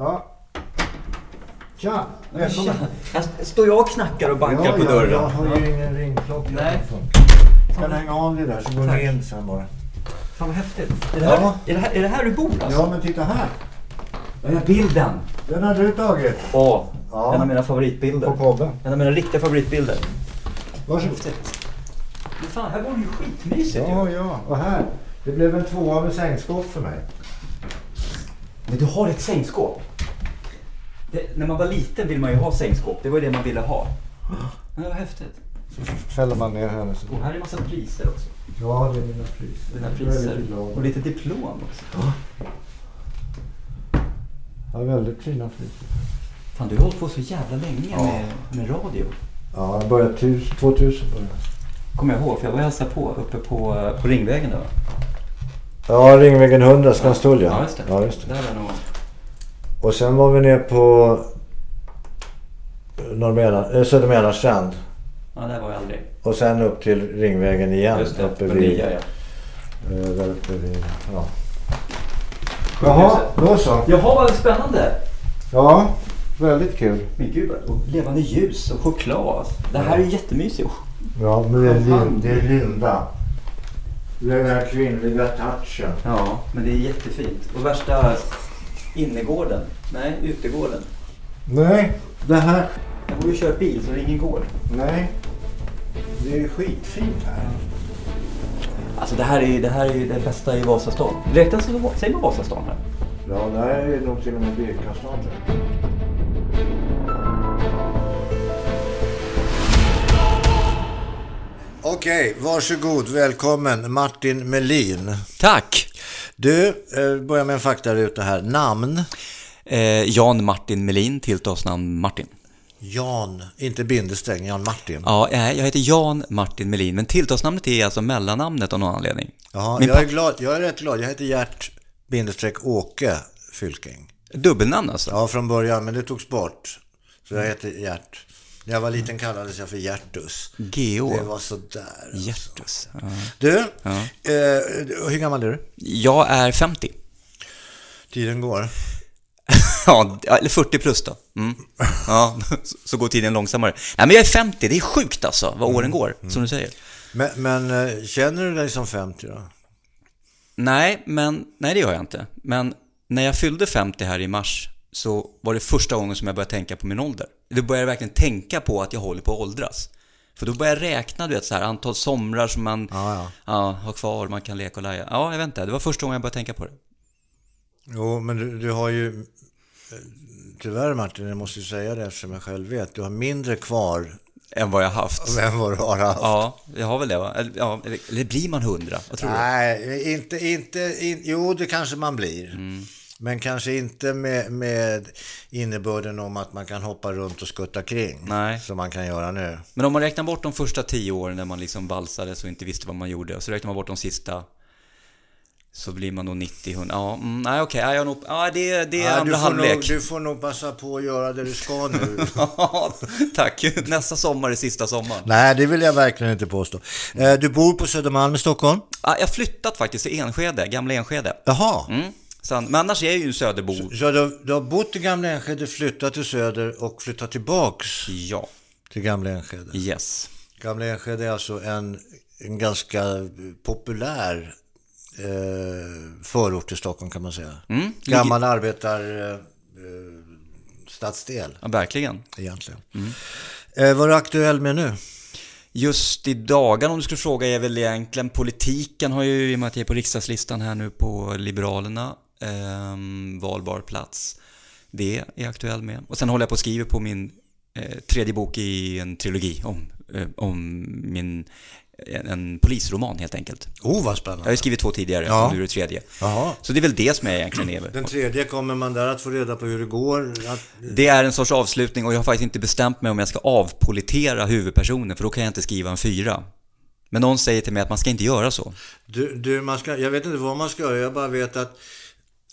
Ja. Tja! Välkommen. Här står jag och knackar och bankar ja, på dörren. Ja, jag har ju ingen ringklocka. Nej. Jag kan hänga av det där så går Tack. du in sen bara. Fan vad häftigt. Är det här, Ja. är det här, är det här du bor alltså? Ja, men titta här. Den här bilden. Den har du tagit. Åh, Ja. en av mina favoritbilder. På kobben. En av mina riktiga favoritbilder. Varsågod. Häftigt. Men fan, här var det ju skitmysigt Ja, ju. ja. Och här. Det blev en tvåa med sängskåp för mig. Men du har ett sängskåp. Det, när man var liten ville man ju ha sängskåp. Det var ju det man ville ha. Men det var häftigt. Så fäller man ner henne. Så. Och här är en massa priser också. Ja, det är mina priser. Dina priser. Och lite diplom också. Ja, väldigt fina priser. Fan, du har hållit på så jävla länge Ja. med, med radio. Ja, jag började tus- 2000 började. Kommer jag ihåg, för jag var och på uppe på, på Ringvägen då. Ja, Ringvägen 100, Skanstull Ja, just det. Ja, just det. Där var nog... Och sen var vi ner på Norrmena, äh, Södermälarstrand. Ja, där var jag aldrig. Och sen upp till Ringvägen igen. Just det, uppe på vid, nya ja. eh, där uppe vid, ja. Jaha, då så. Jaha, vad spännande! Ja, väldigt kul. Men gud, och levande ljus och choklad. Det här är jättemysigt. Ja, men det är. Lin, det är Linda. Det är den här kvinnliga touchen. Ja, men det är jättefint. Och värsta innergården. Nej, utegården. Nej, det här... Jag borde köra bil så det ingen går. Nej. Det är skitfint här. Alltså det här är det, här är det bästa i Vasastan. Räknas det som, Vasastan här? Ja, det här är nog till och med Birkastan. tror jag. Okej, varsågod. Välkommen Martin Melin. Tack! Du, eh, börjar med en faktaruta här. Namn? Eh, Jan Martin Melin, tilltalsnamn Martin. Jan, inte bindestreck, Jan Martin. Ja, eh, jag heter Jan Martin Melin, men tilltalsnamnet är alltså mellannamnet av någon anledning. Min jag, är pappa- glad, jag är rätt glad. Jag heter Gert bindestreck Åke Fylking. Dubbelnamn alltså? Ja, från början, men det togs bort. Så jag heter Gert. När jag var liten kallades jag för Gertus. G.O. Det var sådär. alltså. Gertus. Ja. Du, Ja. eh, hur gammal är du? Jag är 50. Tiden går. Ja, eller 40 plus då. Mm. Ja, så- går tiden långsammare. Nej, men jag är 50, det är sjukt alltså, vad åren går, som du säger. Men, men eh, känner du dig som 50 då? Nej, men, nej det gör jag inte. Men när jag fyllde 50 här i mars så var det första gången som jag började tänka på min ålder. Då började jag verkligen tänka på att jag håller på att åldras. För då började jag räkna, du vet, så här, antal somrar som man Ja, ja. ja, har kvar, man kan leka och lära. Ja, jag vet inte, det var första gången jag började tänka på det. Jo, men du, du har ju... eh, Tyvärr Martin, jag måste ju säga det eftersom jag själv vet. Du har mindre kvar Än vad jag haft. än vad du har haft. Ja, jag har väl det va? Eller, ja, eller, blir man hundra? Vad tror du? Nej, inte, inte, in, jo det kanske man blir. Men kanske inte med, med innebörden om att man kan hoppa runt och skutta kring. Nej. Som man kan göra nu. Men om man räknar bort de första tio åren när man liksom valsades och inte visste vad man gjorde och så räknar man bort de sista så blir man nog 90, 100. Ja, mm, nej okej, ja, jag nog, ja, det, det är Ja, du, andra halvlek. nog, du får nog passa på att göra det du ska nu. Ja, Tack, nästa sommar är sista sommaren. Nej, det vill jag verkligen inte påstå. Eh, Du bor på Södermalm i Stockholm? Ja, jag har flyttat faktiskt till Enskede, gamla Enskede. Jaha. Mm. Sen, men annars är jag ju en söderbo. Så du, du har bott i Gamla Enskede, flyttat till Söder och flyttat tillbaks Ja, till Gamla Enskede? yes. Gamla Enskede är alltså en, en ganska populär eh, förort till Stockholm kan man säga. Mm, Gammal arbetar eh, eh, stadsdel Ja, verkligen. egentligen. Mm. Eh, vad är du aktuell med nu? Just i dagarna om du skulle fråga är väl egentligen politiken har ju, i och med att jag är på riksdagslistan här nu på Liberalerna, ehm, valbar plats. Det är jag aktuell med. Och sen håller jag på och skriver på min eh, tredje bok i en trilogi om, eh, om min, en, en polisroman helt enkelt. Oh, vad Jag har spännande. skrivit två tidigare, Ja. och nu är det tredje. Jaha. Så det är väl det som jag egentligen är. Den tredje kommer man där att få reda på hur det går. Att, Det är en sorts avslutning och jag har faktiskt inte bestämt mig om jag ska avpolitera huvudpersonen för då kan jag inte skriva en fyra. Men någon säger till mig att man ska inte göra så. du, du, man ska, jag vet inte vad man ska göra, jag bara vet att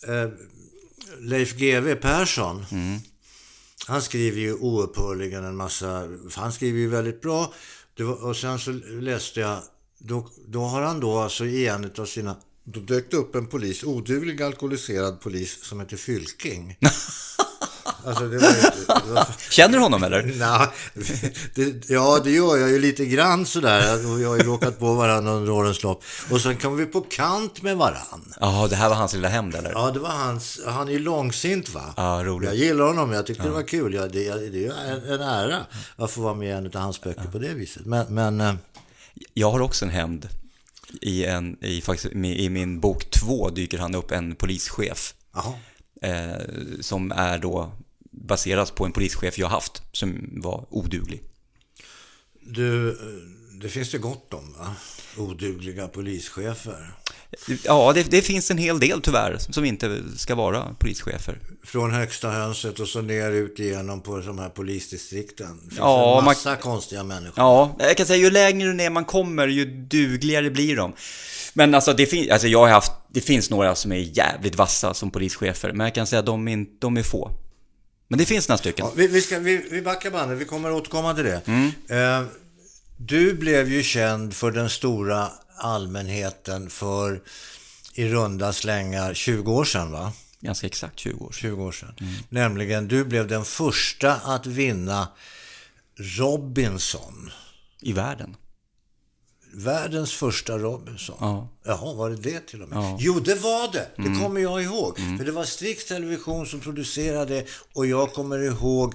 eh, Leif GW Persson, han skriver ju oupphörligen en massa, han skriver ju väldigt bra. Det var, och sen så läste jag, då, då har han då alltså i en av sina, då dök det upp en polis, oduglig alkoholiserad polis som heter Fylking. Alltså, det var var, Känner du honom eller? Nej, det, ja, det gör jag ju lite grann sådär. Vi har ju råkat på varandra under årens lopp. Och sen kom vi på kant med varandra. Ja, det här var hans lilla hem eller? Ja, det var hans. Han är ju långsint va? Ja, roligt. Jag gillar honom. Jag tyckte det var kul. Ja, det, det är ju en, en ära att få vara med i en av hans böcker på det viset. Men, men eh, Jag har också en hämnd. I, en, i, faktiskt, I min bok två dyker han upp en polischef. Eh, som är då baseras på en polischef jag haft som var oduglig. Du, eh, det finns det gott om va? Odugliga polischefer. Ja, det, det finns en hel del tyvärr som inte ska vara polischefer. Från högsta hönset och så ner ut igenom på de här polisdistrikten. Det finns Ja, en man- massa konstiga människor. Ja, jag kan säga ju längre ner man kommer ju dugligare blir de. Men alltså, det, fin- alltså jag har haft, det finns några som är jävligt vassa som polischefer, men jag kan säga att de de är få. Men det finns några stycken. Ja, vi, vi, ska, vi, vi backar bandet, vi kommer återkomma till det. Mm. Eh, du blev ju känd för den stora allmänheten för i runda slängar 20 år sedan va? Ganska exakt 20 år sedan. 20 år sedan. Mm. Nämligen, du blev den första att vinna Robinson. I världen. Världens första Robinson. Ja. Jaha, var det det till och med? Ja. Mm. Jo, det var det. Det kommer jag ihåg. För det var Strix Television som producerade och jag kommer ihåg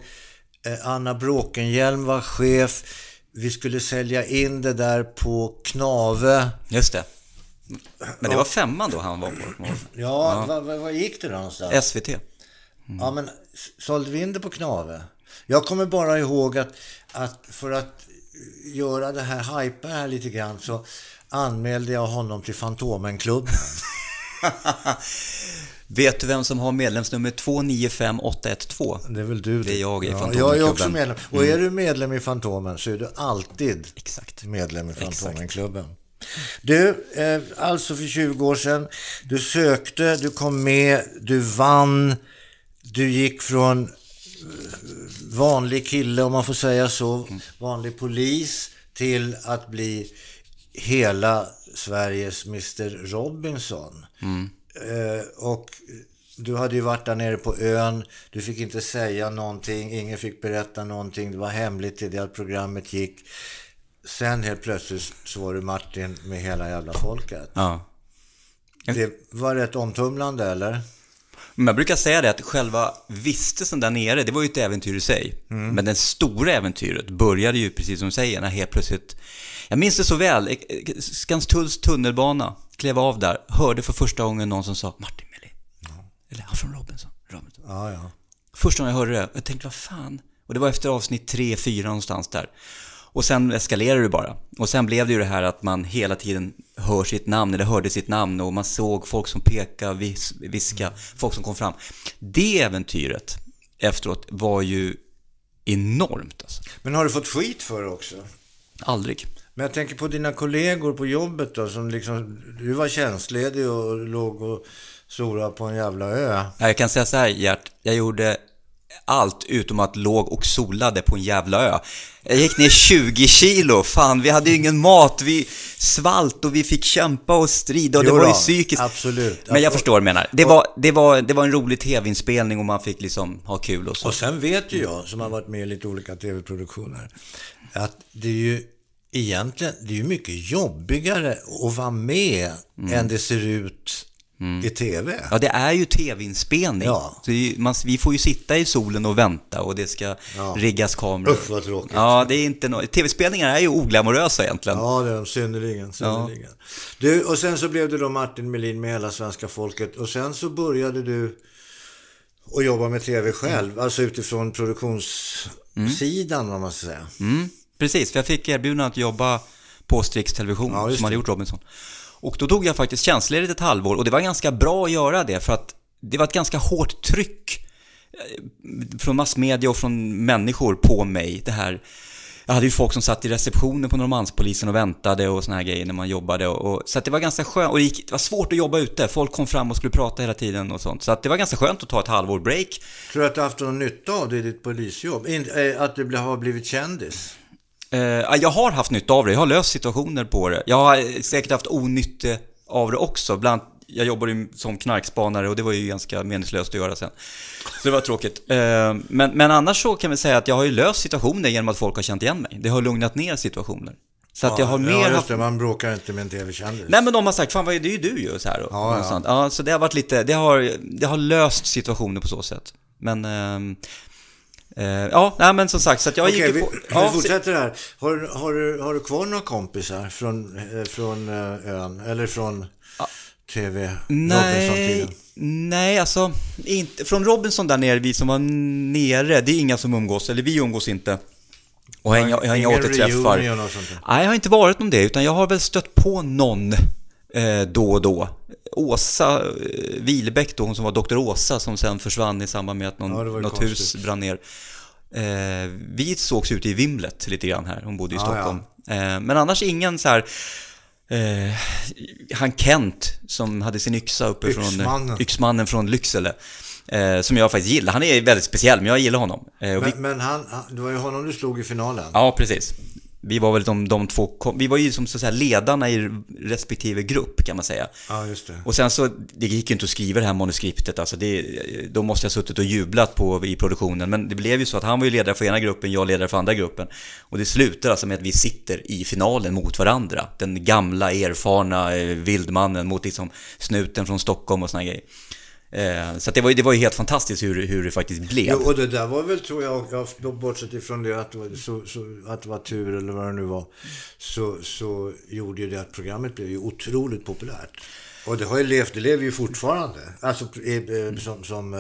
eh, Anna Bråkenhielm var chef. Vi skulle sälja in det där på Knave. Just det. Men det var femman då han var på. Ja, Vad, vad, vad gick det då någonstans? SVT. Ja, men sålde vi in det på Knave? Jag kommer bara ihåg att, att för att göra det här, hypa här lite grann, så anmälde jag honom till Fantomenklubben. Vet du vem som har medlemsnummer 295812? Det är väl du Det är jag i ja, Fantomenklubben. Jag är också medlem. Och är du medlem i Fantomen så är du alltid Exakt. medlem i Fantomenklubben. Du, eh, alltså för 20 år sedan, du sökte, du kom med, du vann, du gick från eh, vanlig kille, om man får säga så, vanlig polis, till att bli hela Sveriges Mr Robinson. Eh, och du hade ju varit där nere på ön, du fick inte säga någonting, ingen fick berätta någonting, det var hemligt till det att programmet gick. Sen helt plötsligt så var du Martin med hela jävla folket. Ja. Det var rätt omtumlande eller? Men jag brukar säga det att själva vistelsen där nere, det var ju ett äventyr i sig. Men det stora äventyret började ju, precis som du säger, när helt plötsligt... Jag minns det så väl. eh, Skanstulls tunnelbana, klev av där, hörde för första gången någon som sa Martin Melin. Eller han från Robinson. Robinson. Ja, ja. Första gången jag hörde det, jag tänkte vad fan. Och det var efter avsnitt 3, 4 någonstans där. Och sen eskalerade det bara. Och sen blev det ju det här att man hela tiden hör sitt namn, eller hörde sitt namn och man såg folk som pekade, vis, viska, folk som kom fram. Det äventyret efteråt var ju enormt alltså. Men har du fått skit för det också? Aldrig. Men jag tänker på dina kollegor på jobbet då, som liksom, du var tjänstledig och låg och sora på en jävla ö. Ja, Jag kan säga så här Gert, jag gjorde allt utom att låg och solade på en jävla ö. Jag gick ner 20 kilo, fan vi hade ju ingen mat, vi svalt och vi fick kämpa och strida och det Jo var ju psykiskt. absolut. Men jag förstår vad du menar. Det var, det var, det var en rolig tv-inspelning och man fick liksom ha kul och så. Och sen vet ju jag, som har varit med i lite olika tv-produktioner, att det är ju egentligen, det är ju mycket jobbigare att vara med än det ser ut i tv. Ja, det är ju tv-inspelning. Ja. Ju- man, vi får ju sitta i solen och vänta och det ska Ja. riggas kameror. Usch, vad tråkigt. Ja, det är inte no... Tv-spelningar är ju oglamorösa egentligen. Ja, det är de synnerligen, synnerligen. Du, och sen så blev du då Martin Melin med hela svenska folket och sen så började du att jobba med tv själv, alltså utifrån produktionssidan vad man ska säga. Mm, precis, för jag fick erbjudande att jobba på Strix Television Ja, som hade gjort Robinson. Och då tog jag faktiskt tjänstledigt ett halvår och det var ganska bra att göra det för att det var ett ganska hårt tryck eh, från massmedia och från människor på mig. Det här jag hade ju folk som satt i receptionen på Norrmalmspolisen och väntade och såna här grejer när man jobbade. Och, och, så att det var ganska skönt. Och det, gick, det var svårt att jobba ute. Folk kom fram och skulle prata hela tiden och sånt. Så att det var ganska skönt att ta ett halvår break. Tror du att du har haft någon nytta av det i ditt polisjobb? In, äh, att du har blivit kändis? Eh, ja, jag har haft nytta av det. Jag har löst situationer på det. Jag har eh, säkert haft onytte av det också. Bland jag jobbade ju som knarkspanare och det var ju ganska meningslöst att göra sen. Så det var tråkigt. Eh, men, men annars så kan vi säga att jag har ju löst situationer genom att folk har känt igen mig. Det har lugnat ner situationer. Så att jag har mer ja, just det, man bråkar inte med en tv-kändis. Nej men de har sagt, fan vad är det ju du ju så här och, Ja, och ja. sånt. Ja, så det har varit lite, det har, det har löst situationer på så sätt. Men, ehm, eh, ja, nej men som sagt, så att jag Okej, gick vi, på... vi Ja, se- fortsätter här. Har, har, du, har du kvar några kompisar från, eh, från eh, ön? Eller från tv Nej, Robinson-tiden? nej alltså, inte, från Robinson där nere, vi som var nere, det är inga som umgås, eller vi umgås inte. Och jag, har inga- återträffar. Nej, jag har inte varit om det, utan jag har väl stött på någon eh, då och då. Åsa eh, Wilbäck då, hon som var doktor Åsa, som sen försvann i samband med att någon, Ja, något hus konstigt. brann ner. Eh, vi sågs ute i Vimlet lite grann här, hon bodde i Ja, Stockholm. Eh, men annars ingen så här... Eh, han Kent som hade sin yxa uppe Yxmannen. från... Yxmannen från Lycksele. Eh, som jag faktiskt gillar. Han är väldigt speciell, men jag gillar honom. Eh, och vi, Men, men han, han, det var ju honom du slog i finalen. Ja, precis. Vi var väl de, de två, vi var ju som så att säga ledarna i respektive grupp kan man säga. Ja, just det. Och sen så, det gick ju inte att skriva det här manuskriptet, alltså det, då måste jag suttit och jublat på i produktionen. Men det blev ju så att han var ju ledare för ena gruppen, jag ledare för andra gruppen. Och det slutar alltså med att vi sitter i finalen mot varandra. Den gamla erfarna eh, vildmannen mot liksom snuten från Stockholm och såna grejer. Eh, så det, var det var ju helt fantastiskt hur, hur det faktiskt blev. Jo, och det där var väl, tror jag, jag bortsett ifrån det att det, var, så, så, att det var tur eller vad det nu var, så, så gjorde ju det att programmet blev ju otroligt populärt. Och det har ju levt, det lever ju fortfarande. Alltså eh, eh, som, som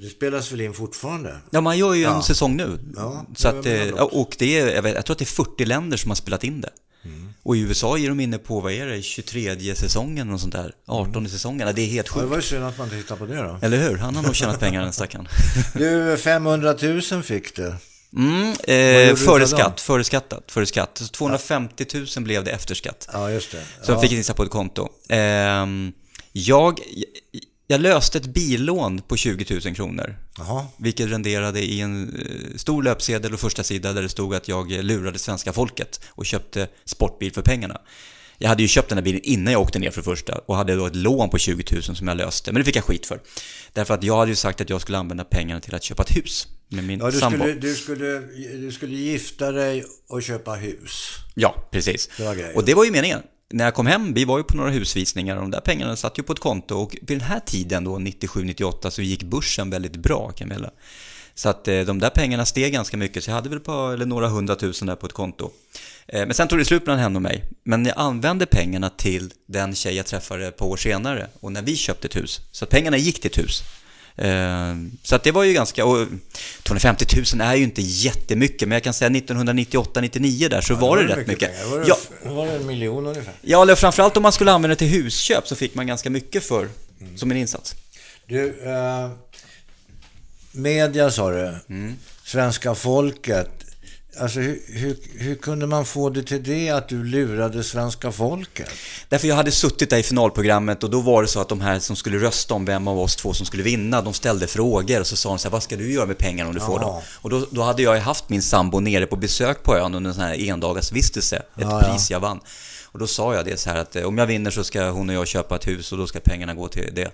det- spelas väl in fortfarande. Ja, man gör ju en Ja. säsong nu. Ja, så att, och det är, jag, vet, jag tror att det är 40 länder som har spelat in det. Mm. Och i USA är de inne på, vad är det, 23 säsongen och sånt där. 18 säsongen. Det är helt Ja, det sjukt. var ju synd att man inte hittade på det då. Eller hur? Han har nog tjänat pengar den stackaren. Du, 500 000 fick du. Mm, eh, före skatt, före skattat, före skatt. Så 250 000 blev det efter skatt. Ja, just det. Som ja. fick in sig på ett konto. Ehm, jag, jag löste ett billån på 20 000 kronor. Jaha. Vilket renderade i en eh, stor löpsedel och första sida där det stod att jag lurade svenska folket och köpte sportbil för pengarna. Jag hade ju köpt den här bilen innan jag åkte ner för det första och hade då ett lån på 20 000 som jag löste, men det fick jag skit för. Därför att jag hade ju sagt att jag skulle använda pengarna till att köpa ett hus med min Ja, du sambo. skulle, du, skulle, du skulle gifta dig och köpa hus. Ja, precis. Det. Och det var ju meningen. När jag kom hem, vi var ju på några husvisningar och de där pengarna satt ju på ett konto och vid den här tiden då, 97-98, så gick börsen väldigt bra Camilla. Så att eh, de där pengarna steg ganska mycket, så jag hade väl på, eller några hundratusen där på ett konto. Eh, men sen tog det slut mellan henne och mig. Men jag använde pengarna till den tjej jag träffade ett par år senare och när vi köpte ett hus. Så pengarna gick till ett hus. Eh, Så att det var ju ganska, och 250 000 är ju inte jättemycket, men jag kan säga 1998-99 där så var det, rätt mycket. pengar. Var det, Ja, var det en miljon ungefär? Ja, eller framförallt om man skulle använda det till husköp så fick man ganska mycket för som en insats. Du, eh, media sa du. Mm. Svenska folket. Alltså hur, hur, hur kunde man få det till det att du lurade svenska folket? Därför jag hade suttit där i finalprogrammet och då var det så att de här som skulle rösta om vem av oss två som skulle vinna, de ställde frågor och så sa de så här, vad ska du göra med pengarna om du får Ja. dem? Och då, då hade jag haft min sambo nere på besök på ön under en sån här endagarsvistelse, ett Ja, ja. pris jag vann. Och då sa jag det så här att eh, om jag vinner så ska hon och jag köpa ett hus och då ska pengarna gå till det.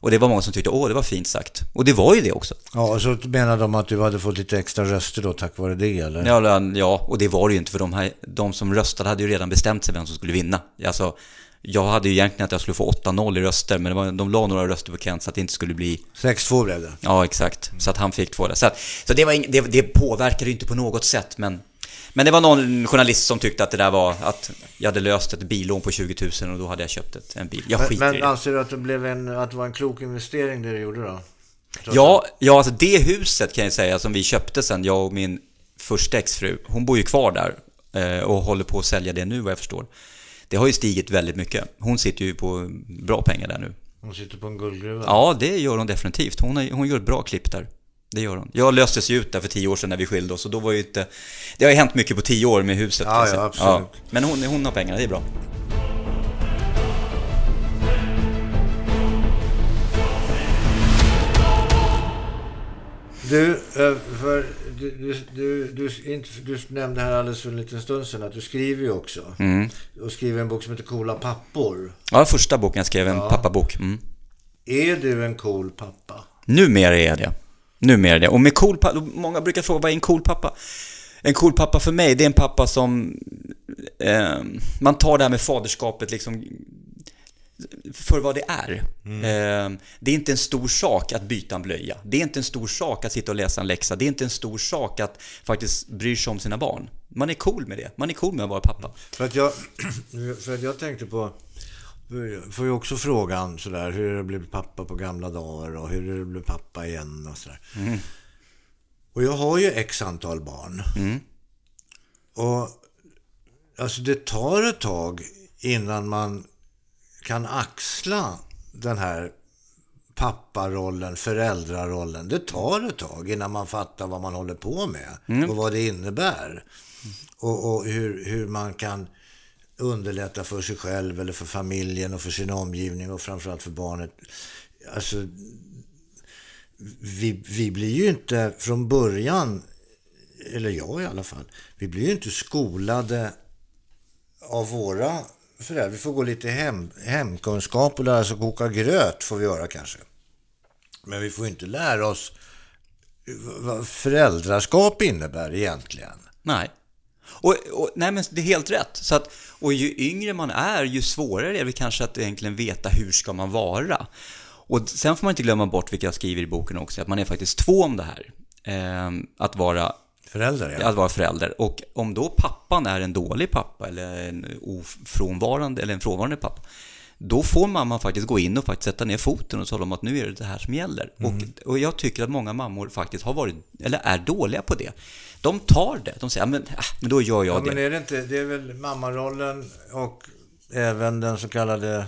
Och det var många som tyckte, åh det var fint sagt. Och det var ju det också. Ja, och så menade de att du hade fått lite extra röster då tack vare det eller? Ja, ja, och det var det ju inte för de, här, de som röstade hade ju redan bestämt sig vem som skulle vinna. Alltså, jag hade ju egentligen att jag skulle få 8-0 i röster, men var, de la några röster på Kent så att det inte skulle bli... 6-2 blev det. Ja, exakt. Så att han fick två där. Så, att, så det, var ing, det, det påverkade ju inte på något sätt, men... Men det var någon journalist som tyckte att det där var att jag hade löst ett billån på 20 000 och då hade jag köpt ett, en bil. Jag Men, skiter men det. anser du att det, blev en, att det var en klok investering det du gjorde då? Ja, ja, alltså det huset kan jag säga som vi köpte sen, jag och min första exfru, hon bor ju kvar där eh, och håller på att sälja det nu vad jag förstår. Det har ju stigit väldigt mycket. Hon sitter ju på bra pengar där nu. Hon sitter på en guldgruva. Ja, det gör hon definitivt. Hon, har, hon gör ett bra klipp där. Det gör hon. Jag löstes ju ut där för tio år sedan när vi skilde oss och då var ju inte... Det har ju hänt mycket på tio år med huset. Ja, jag ja, absolut. Men hon, hon har pengarna, det är bra. Du, eh, för du, du, du, du, nämnde här alldeles för en liten stund sedan att du skriver ju också. Mm. Och skriver en bok som heter Coola pappor. Ja, första boken jag skrev, en pappabok. Mm. Är du en cool pappa? Numera är jag det. Numera det. Och med cool pappa, många brukar fråga vad är en cool pappa? En cool pappa för mig, det är en pappa som... Eh, man tar det här med faderskapet liksom för vad det är. Eh, det är inte en stor sak att byta en blöja. Det är inte en stor sak att sitta och läsa en läxa. Det är inte en stor sak att faktiskt bry sig om sina barn. Man är cool med det. Man är cool med att vara pappa. För att jag, för att jag tänkte på, får ju också frågan sådär, hur det bli pappa på gamla dagar och hur det bli pappa igen och sådär. Och jag har ju x antal barn. Och alltså det tar ett tag innan man kan axla den här papparollen, föräldrarollen. Det tar ett tag innan man fattar vad man håller på med och vad det innebär. Och, och hur, hur man kan underlätta för sig själv eller för familjen och för sin omgivning och framförallt för barnet. Alltså, vi, vi blir ju inte från början, eller jag i alla fall, vi blir ju inte skolade av våra föräldrar. Vi får gå lite hem, hemkunskap och lära oss att koka gröt får vi göra kanske. Men vi får inte lära oss vad föräldraskap innebär egentligen. Nej. Och, och, nej men det är helt rätt. Så att, och ju yngre man är, ju svårare är det kanske att egentligen veta hur ska man vara. Och sen får man inte glömma bort, vilket jag skriver i boken också, att man är faktiskt två om det här. Ehm, att vara Föräldrar, ja. att vara förälder. Och om då pappan är en dålig pappa eller en ofrånvarande eller en frånvarande pappa, då får mamman faktiskt gå in och faktiskt sätta ner foten och tala om att nu är det det här som gäller. Och, och jag tycker att många mammor faktiskt har varit, eller är dåliga på det. De tar det. De säger, "Ja, men, äh, men då gör jag Ja, det. men är det inte, det är väl mammarollen och även den så kallade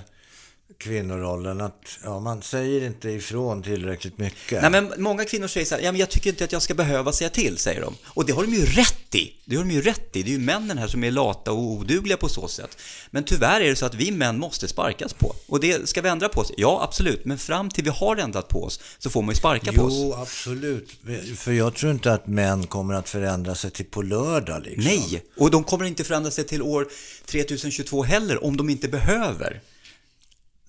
kvinnorollen att ja, man säger inte ifrån tillräckligt mycket. Nej, men många kvinnor säger så här, ja, men jag tycker inte att jag ska behöva säga till, säger de. Och det har de ju rätt i. Det har de ju rätt i. Det är ju männen här som är lata och odugliga på så sätt. Men tyvärr är det så att vi män måste sparkas på. Och det ska vi ändra på oss? Ja, absolut. Men fram till vi har ändrat på oss så får man ju sparka på oss. Jo, absolut. För jag tror inte att män kommer att förändra sig till på lördag liksom. Nej, och de kommer inte förändra sig till år 3022 heller om de inte behöver.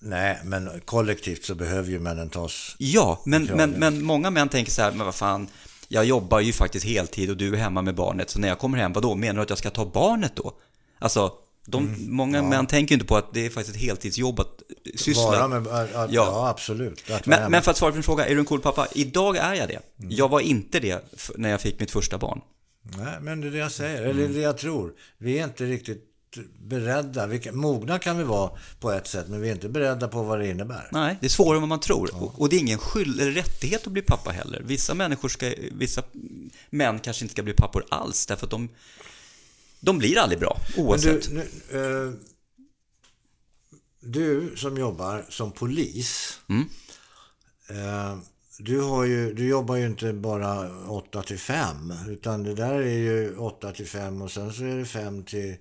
Nej, men kollektivt så behöver ju männen tas... Ja, men, Ja, men, ja. men många män tänker så här, men vad fan, jag jobbar ju faktiskt heltid och du är hemma med barnet, så när jag kommer hem, vad då? Menar du att jag ska ta barnet då? Alltså, de, Mm, många män tänker inte på att det är faktiskt ett heltidsjobb att syssla. Vara med... Ja, ja. Ja. absolut. Men, men för att svara på din fråga, är du en cool pappa? Idag är jag det. Mm. Jag var inte det när jag fick mitt första barn. Nej, men det är det jag säger. Eller det jag tror. Vi är inte riktigt beredda. Vi kan, mogna kan vi vara på ett sätt, men vi är inte beredda på vad det innebär. Nej, det är svårare än vad man tror. Och, och det är ingen skyld eller rättighet att bli pappa heller. Vissa människor ska, vissa män kanske inte ska bli pappor alls, därför att de, de blir aldrig bra, oavsett. du, nu, eh, du som jobbar som polis. Mm. Eh, du, har ju, du jobbar ju inte bara 8 till 5. Utan det där är ju 8 till 5 och sen så är det 5 till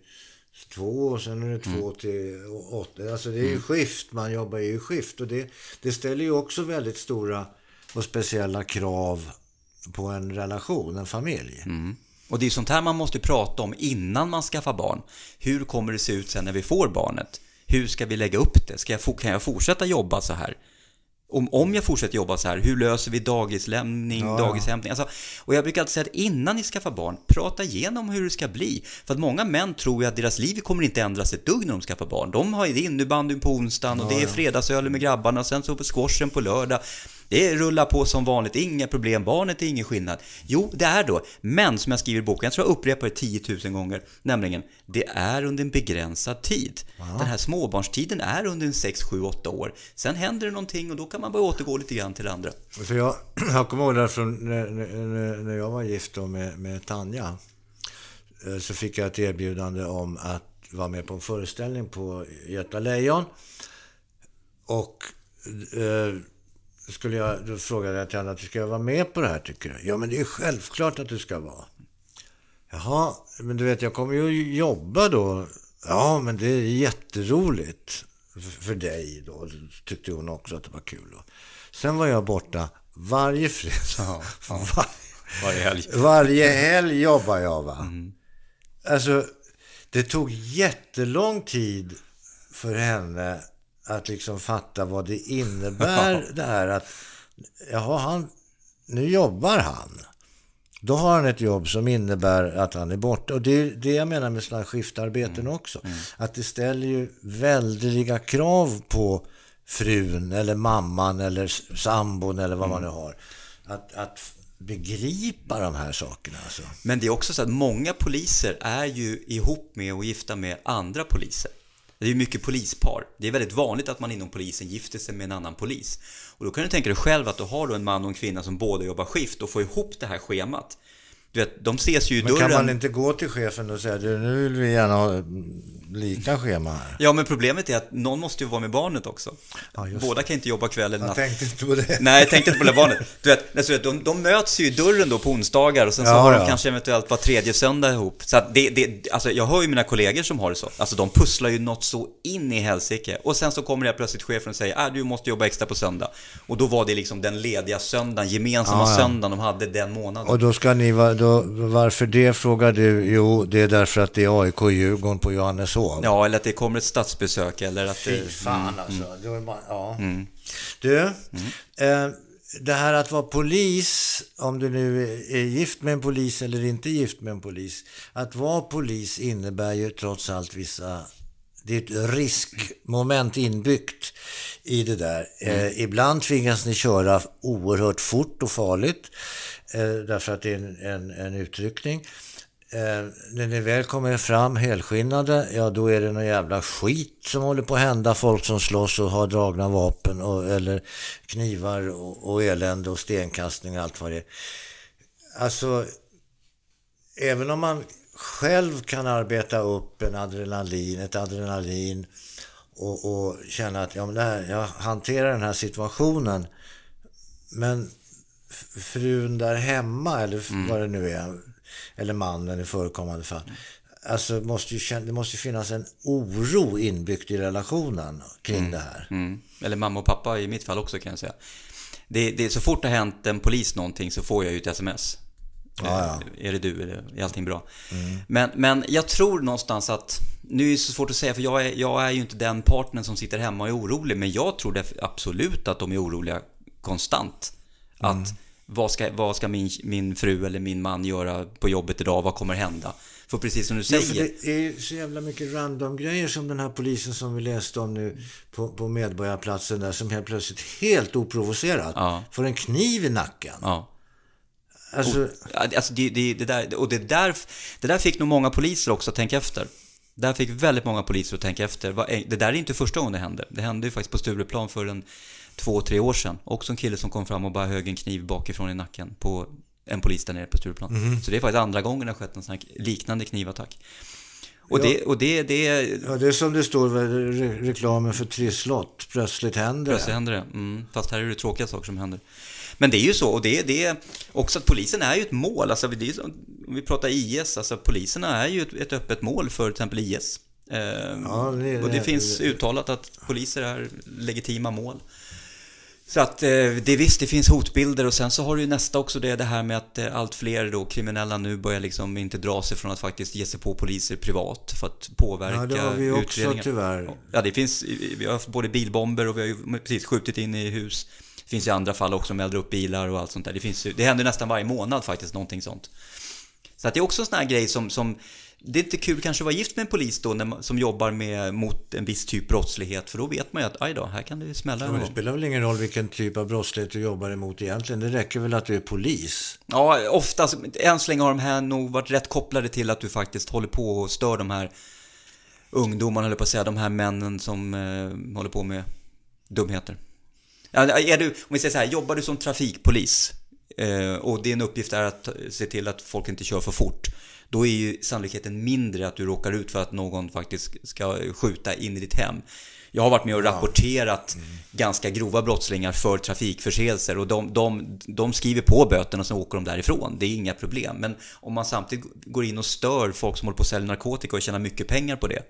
2 och sen är det 2 Mm. till 8. Alltså det är ju skift. Man jobbar ju i skift. Och det, det ställer ju också väldigt stora och speciella krav på en relation, en familj. Mm. Och det är sånt här man måste prata om innan man skaffar barn. Hur kommer det se ut sen när vi får barnet? Hur ska vi lägga upp det? Ska jag, kan jag fortsätta jobba så här? Om, om jag fortsätter jobba så här, hur löser vi dagislämning, Ja, ja. dagishämtning? Alltså, och jag brukar alltid säga att innan ni skaffar barn, prata igenom hur det ska bli. För att många män tror ju att deras liv kommer inte ändras ett dugg när de skaffar barn. De har innebandyn på onsdagen och det är fredagsöl med grabbarna och sen så på squashen på lördag. Det rullar på som vanligt, inga problem, barnet är ingen skillnad. Jo, det är då. Men som jag skriver i boken, jag tror jag upprepar det 10 000 gånger, nämligen det är under en begränsad tid. Den här småbarnstiden är under en 6, 7, 8 år. Sen händer det någonting och då kan man börja återgå lite grann till det andra. För jag, jag kommer ihåg där från när, när, när jag var gift med, med Tanja. eh, Så fick jag ett erbjudande om att vara med på en föreställning på Göta Lejon. Och eh, skulle jag, då frågade jag till henne, ska jag vara med på det här tycker du? Ja, men det är självklart att du ska vara. Jaha, men du vet, jag kommer ju jobba då. Ja, men det är jätteroligt för- dig då. Tyckte hon också att det var kul. Sen var jag borta varje fredag. Ja, ja. Var, Varje helg. varje helg jobbar jag va. Alltså, det tog jättelång tid för henne att liksom fatta vad det innebär det här att, jaha, han, nu jobbar han. Då har han ett jobb som innebär att han är borta. Och det är det jag menar med sådana här skiftarbeten också. Att det ställer ju väldiga krav på frun eller mamman eller sambon eller vad man nu har. Att, att begripa de här sakerna alltså. Men det är också så att många poliser är ju ihop med och gifta med andra poliser. Det är ju mycket polispar. Det är väldigt vanligt att man inom polisen gifter sig med en annan polis. Och då kan du tänka dig själv att du har då en man och en kvinna som båda jobbar skift och får ihop det här schemat. Du vet, de ses ju i Men dörren. kan man inte gå till chefen och säga du, nu vill vi gärna ha lika schema här? Ja, men problemet är att någon måste ju vara med barnet också. Ja, Båda kan inte jobba kväll eller Jag natt. tänkte inte på det. Nej, jag tänkte inte på det barnet. Du vet, alltså, de, de möts ju i dörren då på onsdagar och sen så Ja, har de ja. kanske eventuellt var tredje söndag ihop. Så att det, det, alltså jag hör ju mina kollegor som har det så. Alltså de pusslar ju något så in i helsike. Och sen så kommer det plötsligt chefen och säger att du måste jobba extra på söndag. Och då var det liksom den lediga söndagen, gemensamma Ja, söndagen de hade den månaden. Och då ska ni, då, varför det frågar du? Jo, det är därför att det är AIK Djurgården på Johanneshov. Ja, eller att det kommer ett statsbesök eller att Fy det... fan alltså. Det var bara, ja. Du, eh, det här att vara polis, om du nu är gift med en polis eller inte gift med en polis. Att vara polis innebär ju trots allt vissa det är ett riskmoment inbyggt i det där. Eh, ibland tvingas ni köra oerhört fort och farligt eh, därför att det är en, en, en utryckning. Eh, när ni väl kommer fram helskinnade, ja då är det någon jävla skit som håller på att hända. Folk som slåss och har dragna vapen och, eller knivar och, och elände och stenkastning och allt vad det är. Alltså, även om man själv kan arbeta upp en adrenalin, ett adrenalin och, och känna att ja, men det här, jag hanterar den här situationen. Men frun där hemma, eller f- vad det nu är, eller mannen i förekommande fall. Alltså måste ju det måste ju finnas en oro inbyggt i relationen kring det här. Mm. Eller mamma och pappa i mitt fall också kan jag säga. Det, det, så fort det har hänt en polis någonting så får jag ju ett sms. Ja, ja. Eh, Är det du? Är, det, är allting bra? Men, men jag tror någonstans att, nu är det så svårt att säga för jag är, jag är ju inte den partnern som sitter hemma och är orolig. Men jag tror absolut att de är oroliga konstant. Att vad ska, vad ska min, min fru eller min man göra på jobbet idag? Vad kommer hända? För precis som du Ja, säger. för det är så jävla mycket random grejer som den här polisen som vi läste om nu på, på Medborgarplatsen där som helt plötsligt helt oprovocerat Ja. får en kniv i nacken. Ja. Alltså, Ja, Alltså det, det, det där, och det där, det där fick nog många poliser också att tänka efter. Där fick väldigt många poliser att tänka efter. Det där är inte första gången det hände. Det hände ju faktiskt på Stureplan för en två, tre år sedan. Också en kille som kom fram och bara högg en kniv bakifrån i nacken på en polis där nere på Stureplan. Så det är faktiskt andra gången det har skett en sån här liknande knivattack. Och, Ja. det, och det, det, ja, det är som det står väl re reklamen för Trisslott. Plötsligt händer Plötsligt det. händer det. Mm, fast här är det tråkiga saker som händer. Men det är ju så, och det, det är också att polisen är ju ett mål. Alltså, det är om vi pratar IS, alltså poliserna är ju ett, ett öppet mål för till exempel IS. Eh, Ja, det- och det det- finns uttalat att poliser är legitima mål. Så att eh, det visst, det finns hotbilder och sen så har du ju nästa också det, det här med att eh, allt fler då kriminella nu börjar liksom inte dra sig från att faktiskt ge sig på poliser privat för att påverka Ja, det har vi också tyvärr. Ja, det finns, vi har haft både bilbomber och vi har ju precis skjutit in i hus. Det finns ju andra fall också, de eldar upp bilar och allt sånt där. Det, finns, det händer nästan varje månad faktiskt, någonting sånt. Så att det är också en sån här grej som, som det är inte kul kanske att vara gift med en polis då man, som jobbar med, mot en viss typ brottslighet för då vet man ju att aj då, här kan det smälla Ja, det spelar väl ingen roll vilken typ av brottslighet du jobbar emot egentligen. Det räcker väl att du är polis. Ja, oftast, än så länge har de här nog varit rätt kopplade till att du faktiskt håller på och stör de här ungdomarna, eller på att säga, de här männen som eh, håller på med dumheter. Ja, är du, om vi säger så här, jobbar du som trafikpolis eh, och din uppgift är att se till att folk inte kör för fort, då är ju sannolikheten mindre att du råkar ut för att någon faktiskt ska skjuta in i ditt hem. Jag har varit med och rapporterat ganska grova brottslingar för trafikförseelser och de, de, de skriver på böterna och sen åker de därifrån. Det är inga problem. Men om man samtidigt går in och stör folk som håller på att sälja narkotika och tjänar mycket pengar på det,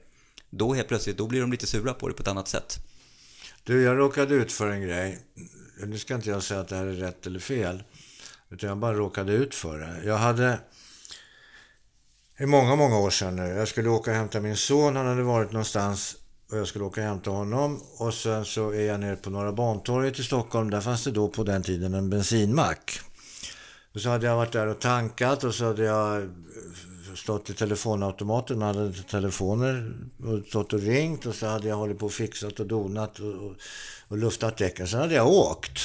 då helt plötsligt då blir de lite sura på det på ett annat sätt. Du, jag råkade ut för en grej. nu ska inte jag säga att det här är rätt eller fel. Utan jag bara råkade ut för det. Jag hade, i många, många år sedan nu, jag skulle åka och hämta min son. Han hade varit någonstans och jag skulle åka och hämta honom. Och sen så är jag nere på Norra Bantorget i Stockholm. Där fanns det då på den tiden en bensinmack. Och så hade jag varit där och tankat och så hade jag stått i telefonautomaten, man hade telefoner och stått och ringt och så hade jag hållit på och fixat och donat och, och, och luftat däcken. Sen hade jag åkt.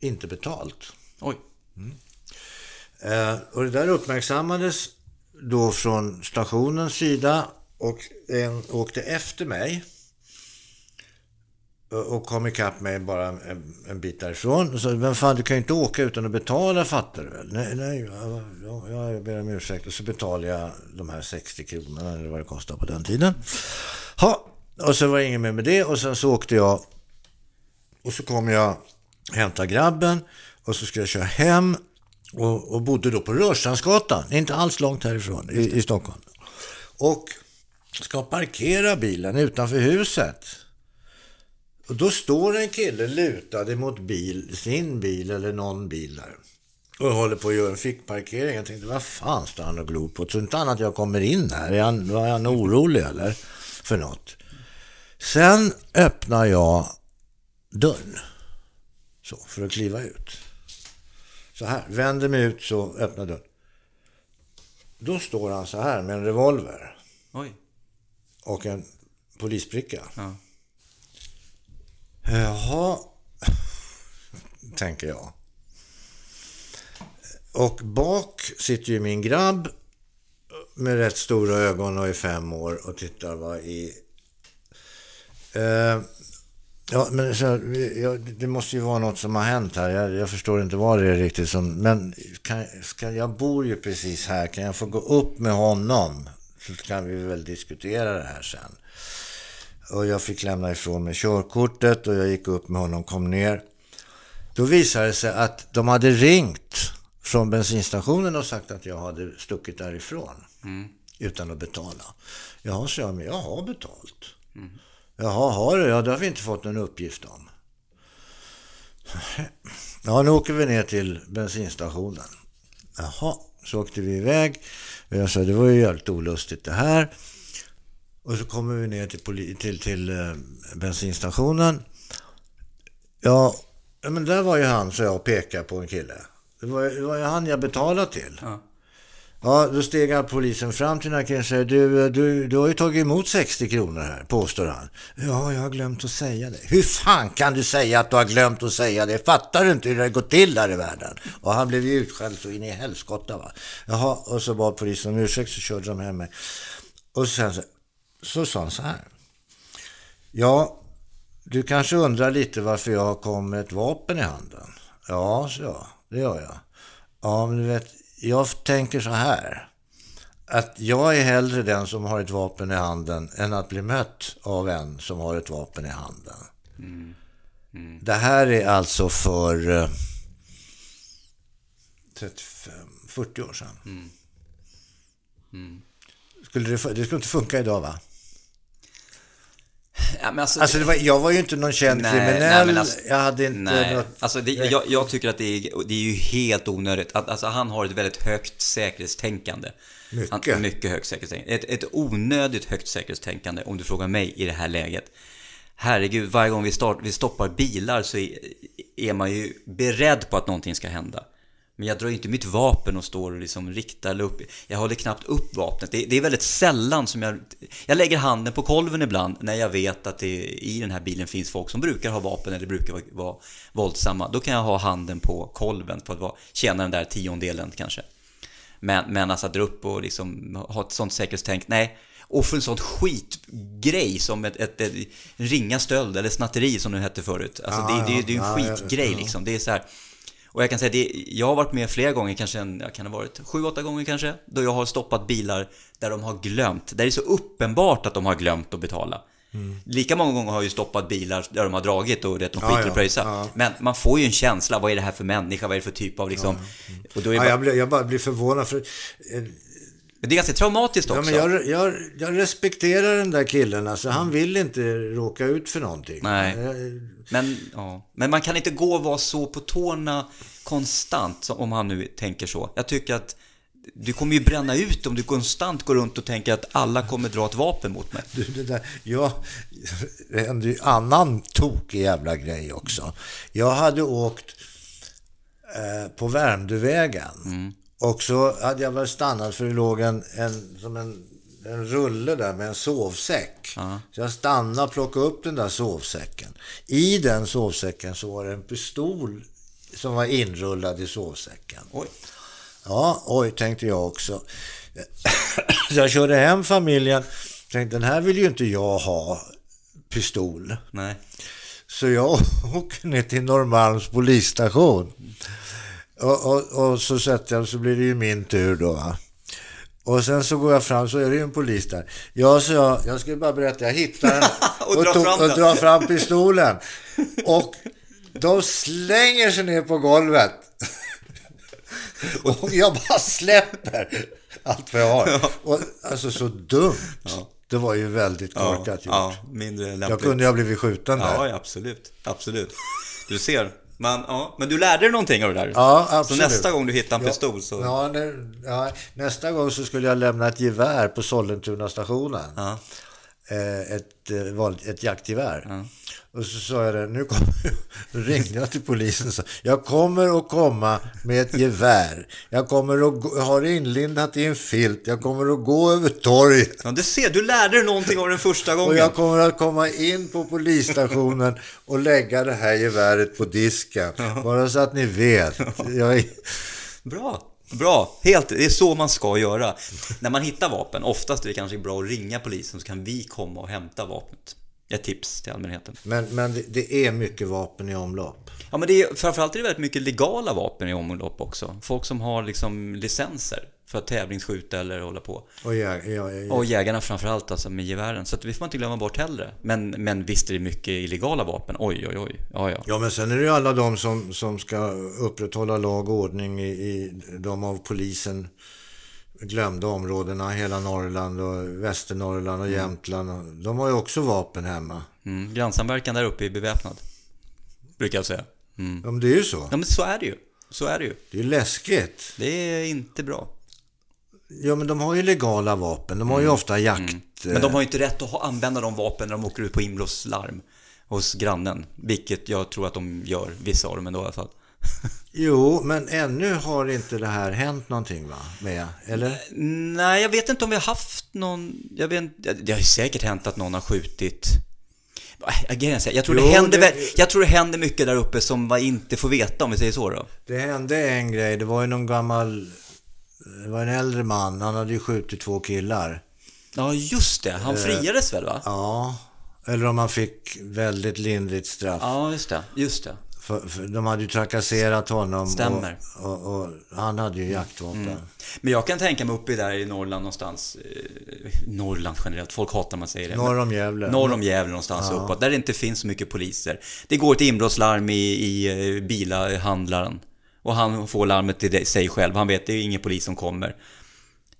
Inte betalt. Oj. Mm. Eh, och det där uppmärksammades då från stationens sida och en åkte efter mig och kom ikapp mig bara en, en bit därifrån. Och sa, men fan du kan ju inte åka utan att betala fattar du väl? Nej, nej, jag, jag ber om ursäkt. Och så betalade jag de här 60 kronorna eller vad det kostade på den tiden. Ha, och så var det inget mer med det och sen så åkte jag och så kom jag hämta grabben och så skulle jag köra hem och, och bodde då på Rörstrandsgatan, inte alls långt härifrån i, i Stockholm. Och ska parkera bilen utanför huset. Och då står en kille lutad mot bil, sin bil eller någon bil där. Och håller på att göra en fickparkering. Jag tänkte, vad fan står han och glor på? Så inte annat jag kommer in här. Är han, var han orolig eller? För något. Sen öppnar jag dörren. Så, för att kliva ut. Så här, vänder mig ut så öppnar dörren. Då står han så här med en revolver. Oj. Och en polisbricka. Ja. Jaha, tänker jag. Och bak sitter ju min grabb med rätt stora ögon och är fem år och tittar vad i... Eh, ja, men så, ja, det måste ju vara något som har hänt här. Jag, jag förstår inte vad det är riktigt som... Men kan, ska, jag bor ju precis här. Kan jag få gå upp med honom? Så kan vi väl diskutera det här sen. Och jag fick lämna ifrån mig körkortet och jag gick upp med honom, kom ner. Då visade det sig att de hade ringt från bensinstationen och sagt att jag hade stuckit därifrån. Mm. Utan att betala. Jaha, sa jag, men jag har betalt. Mm. Jaha, har du? Ja, det har vi inte fått någon uppgift om. Ja, nu åker vi ner till bensinstationen. Jaha, så åkte vi iväg. Jag sa, det var ju jävligt olustigt det här. Och så kommer vi ner till, till, till eh, bensinstationen. Ja, men där var ju han, så jag pekade på en kille. Det var, det var ju han jag betalade till. Ja. Ja, då steg polisen fram till den här killen och säger du, du, du har ju tagit emot 60 kronor här, påstår han. Ja, jag har glömt att säga det. Hur fan kan du säga att du har glömt att säga det? Fattar du inte hur det går till här i världen? Och han blev ju utskälld så in i helskotta va. Jaha, och så bad polisen om ursäkt så körde de hem mig. Och sen så, så sa han så här. Ja, du kanske undrar lite varför jag kom med ett vapen i handen. Ja, så ja, det gör jag. Ja, men du vet, jag tänker så här. Att jag är hellre den som har ett vapen i handen än att bli mött av en som har ett vapen i handen. Mm. Mm. Det här är alltså för 35, 40 år sedan. Mm. mm. Skulle det, det skulle inte funka idag va? Ja, alltså, alltså var, jag var ju inte någon känd nej, kriminell. Nej, alltså, jag hade inte nej. något... Alltså det, jag, jag, tycker att det är, det är ju helt onödigt. Alltså han har ett väldigt högt säkerhetstänkande. Mycket. Han, mycket högt säkerhetstänkande. Ett, ett onödigt högt säkerhetstänkande om du frågar mig i det här läget. Herregud, varje gång vi, start, vi stoppar bilar så är, är man ju beredd på att någonting ska hända. Men jag drar inte mitt vapen och står och liksom riktar eller upp. Jag håller knappt upp vapnet. Det, det, är väldigt sällan som jag... Jag lägger handen på kolven ibland när jag vet att det i den här bilen finns folk som brukar ha vapen eller brukar vara, vara våldsamma. Då kan jag ha handen på kolven för att vara, tjäna den där tiondelen kanske. Men, men alltså att dra upp och liksom ha ett sånt säkerhetstänk, nej. Och för en sån skitgrej som ett, ett, ett, ringa stöld eller snatteri som det hette förut. Alltså ja, det, det, det, är ju en skitgrej liksom. Det är så här, och jag kan säga att jag har varit med flera gånger, kanske en, jag kan ha varit sju, åtta gånger kanske, då jag har stoppat bilar där de har glömt, där det är så uppenbart att de har glömt att betala. Mm. Lika många gånger har jag ju stoppat bilar där de har dragit och det de skiter ja, ja, pröjsa. Ja. Men man får ju en känsla, vad är det här för människa, vad är det för typ av liksom... Ja, mm. och då är ja, bara... jag, blir, jag bara blir förvånad för... Eh, Det är ganska traumatiskt också. Ja, men jag, jag, jag respekterar den där killen. Alltså, han vill inte råka ut för någonting. Nej. Jag- Men, ja. men man kan inte gå och vara så på tårna konstant, om han nu tänker så. Jag tycker att du kommer ju bränna ut om du konstant går runt och tänker att alla kommer dra ett vapen mot mig. Du, det där, jag, det hände ju annan tokig jävla grej också. Jag hade åkt eh, på Värmdövägen. Och så hade jag väl stannat för det låg en, en, som en, en rulle där med en sovsäck. Så jag stannade och plockade upp den där sovsäcken. I den sovsäcken så var det en pistol som var inrullad i sovsäcken. Oj. Ja, oj, tänkte jag också. Så jag körde hem familjen. Tänkte, den här vill ju inte jag ha, pistol. Nej. Så jag åker ner till Norrmalms polisstation. Och, och, och så sätter jag, så blir det ju min tur då. va. Och sen så går jag fram, så är det ju en polis där. Ja, så jag, jag skulle bara berätta, jag hittade den Och drar fram och drar fram pistolen. Och de slänger sig ner på golvet. Och jag bara släpper allt vad jag har. Och, alltså så dumt. Det var ju väldigt Ja, korkat gjort. ja, mindre lämpligt. Jag kunde ju ha blivit skjuten där. Ja, absolut. Absolut. Du ser. Men, ja, men du lärde dig någonting av det där? Ja, Så absolut. nästa gång du hittar en pistol så... Ja, ja, nästa gång så skulle jag lämna ett gevär på Sollentuna stationen. Ja. Eh, ett, eh, vanligt- ett jaktgevär. Och så sa jag det, nu kommer, ringde jag till polisen och sa, jag kommer att komma med ett gevär. Jag kommer att gå, jag har inlindat i en filt. Jag kommer att gå över torget. Ja, du ser, du lärde dig någonting av den första Och gången. jag kommer att komma in på polisstationen och lägga det här geväret på disken. Bara så att ni vet. Jag är, Bra, bra. Helt, det är så man ska göra. När man hittar vapen, oftast är det kanske bra att ringa polisen så kan vi komma och hämta vapnet. Ett tips till allmänheten. men men det, är mycket vapen i omlopp. Ja, men det är, framförallt är det väldigt mycket legala vapen i omlopp också. Folk som har liksom licenser för att tävlingsskjuta eller hålla på. Och jag, jag, jag, Och jägarna framförallt alltså med gevären. Så att det får inte glömma bort heller. Men, men visst är det mycket illegala vapen. Oj, oj, oj. Ja, ja. Ja, men sen är det ju alla de som, som ska upprätthålla lag och ordning i, i de av polisen glömda områdena, hela Norrland och Västernorrland och Jämtland. och- De har ju också vapen hemma. Mm, grannsamverkan där uppe är beväpnad. Brukar jag säga. Mm. Ja, men det är ju så. Ja, men så är det ju. Så är det ju. Det är läskigt. Det är inte bra. Ja, men de har ju legala vapen. De har ju ofta jakt... Men de har ju inte rätt att använda de vapen när de åker ut på inbrottslarm hos grannen. Vilket jag tror att de gör, vissa av dem ändå i alla fall. Jo, men ännu har inte det här hänt någonting va? Med, eller? Nej, jag vet inte om vi har haft någon... Jag vet, inte- det har ju säkert hänt att någon har skjutit... Jag, tror Jo, det händer, det- jag tror det händer mycket där uppe som man inte får veta om vi säger så då. Det hände en grej. Det var ju någon gammal... Det var en äldre man. Han hade ju skjutit två killar. Ja, just det. Han friades väl va? Ja, eller om han fick väldigt lindrigt straff. Ja, just det. Just det. För, för de hade ju trakasserat honom. Stämmer. Och, och, och han hade ju jaktvapen. Men jag kan tänka mig uppe där i Norrland någonstans. Eh, Norrland generellt, folk hatar när man säger det. Norr om Gävle. Norr om Gävle någonstans uppåt, där det inte finns så mycket poliser. Det går ett inbrottslarm i, i eh, bilahandlaren. Och han får larmet till sig själv, han vet det är ingen polis som kommer.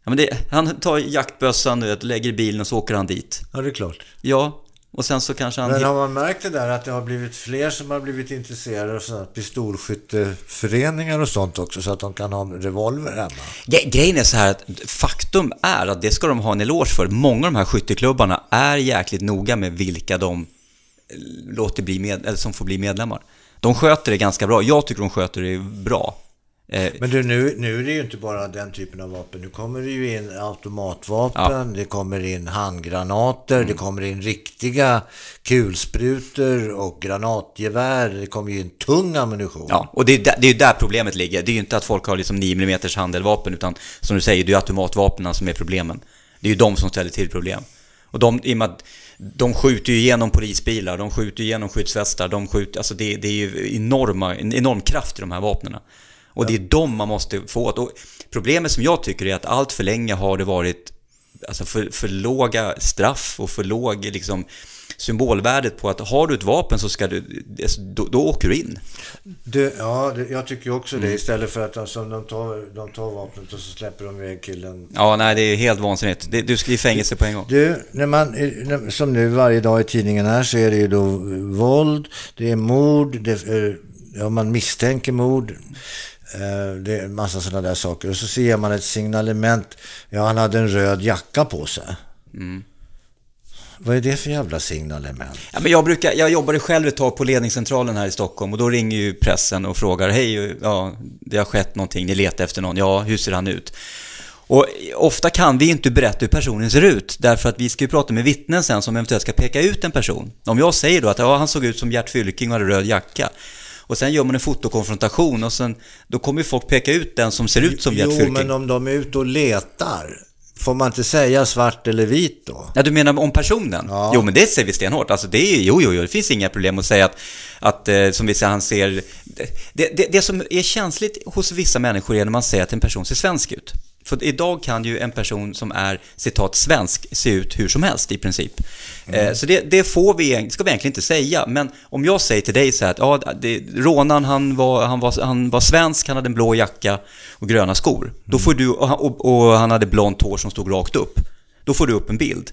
Ja, men det, han tar jaktbössan, vet, lägger i bilen och så åker han dit. Ja, det är klart. Ja, och sen så kanske han... Men har man märkt det där att det har blivit fler som har blivit intresserade av sådana pistolskytteföreningar och sånt också så att de kan ha revolver hemma? Gre- Grejen är så här att faktum är att det ska de ha en eloge för. Många av de här skytteklubbarna är jäkligt noga med vilka de eh, låter bli med, eller som får bli medlemmar. De sköter det ganska bra. Jag tycker de sköter det bra. Eh, Men du, nu, nu är det ju inte bara den typen av vapen. Nu kommer det ju in automatvapen, det kommer in handgranater, Mm. det kommer in riktiga kulsprutor och granatgevär. Det kommer ju in tung ammunition. Ja, och det är, där, det är där problemet ligger. Det är ju inte att folk har liksom 9 mm handeldvapen, utan som du säger, det är automatvapnen som är problemen. Det är ju de som ställer till problem. Och de, i och med att de skjuter ju igenom polisbilar, de skjuter igenom skyddsvästar, de skjuter, alltså det, det är ju enorma, en enorm kraft i de här vapnen. Och det är de man måste få åt. Och problemet som jag tycker är att allt för länge har det varit alltså för, för låga straff och för låg liksom, symbolvärdet på att har du ett vapen så ska du, då, då åker du in. Det, ja, det, jag tycker också Mm. det. Istället för att alltså, de, tar, de tar vapnet och så släpper de iväg killen. Ja, nej, det är helt vansinnigt. Det, du ska i fängelse på en gång. Du, när man, som nu varje dag i tidningen här så är det ju då våld, det är mord, det är, ja, man misstänker mord. eh, Det är en massa sådana där saker. Och så ser man ett signalement. Ja, han hade en röd jacka på sig. Vad är det för jävla signalement? Ja, men jag, brukar, jag jobbade själv ett tag på ledningscentralen här i Stockholm och då ringer ju pressen och frågar Hej, ja, det har skett någonting, ni letar efter någon, ja, hur ser han ut? Och ofta kan vi inte berätta hur personen ser ut därför att vi ska ju prata med vittnen sen som eventuellt ska peka ut en person. Om jag säger då att ja, han såg ut som Gert Fylking och hade röd jacka och sen gör man en fotokonfrontation och sen då kommer ju folk peka ut den som ser ut som Gert Jo, Fylking. men om de är ute och letar, får man inte säga svart eller vit då? Ja, du menar om personen? Ja. Jo, men det säger vi stenhårt. Alltså, det är, jo, jo, jo, det finns inga problem att säga att, att eh, som vi säger, han ser... Det, det, det som är känsligt hos vissa människor är när man säger att en person ser svensk ut. För idag kan ju en person som är citat svensk se ut hur som helst i princip. Eh, så det, det får vi, ska vi egentligen inte säga. Men om jag säger till dig så här att ja, det, rånaren han var, han, var, han var svensk, han hade en blå jacka och gröna skor. Då får du, och, han- och, och han hade blont hår som stod rakt upp. Då får du upp en bild.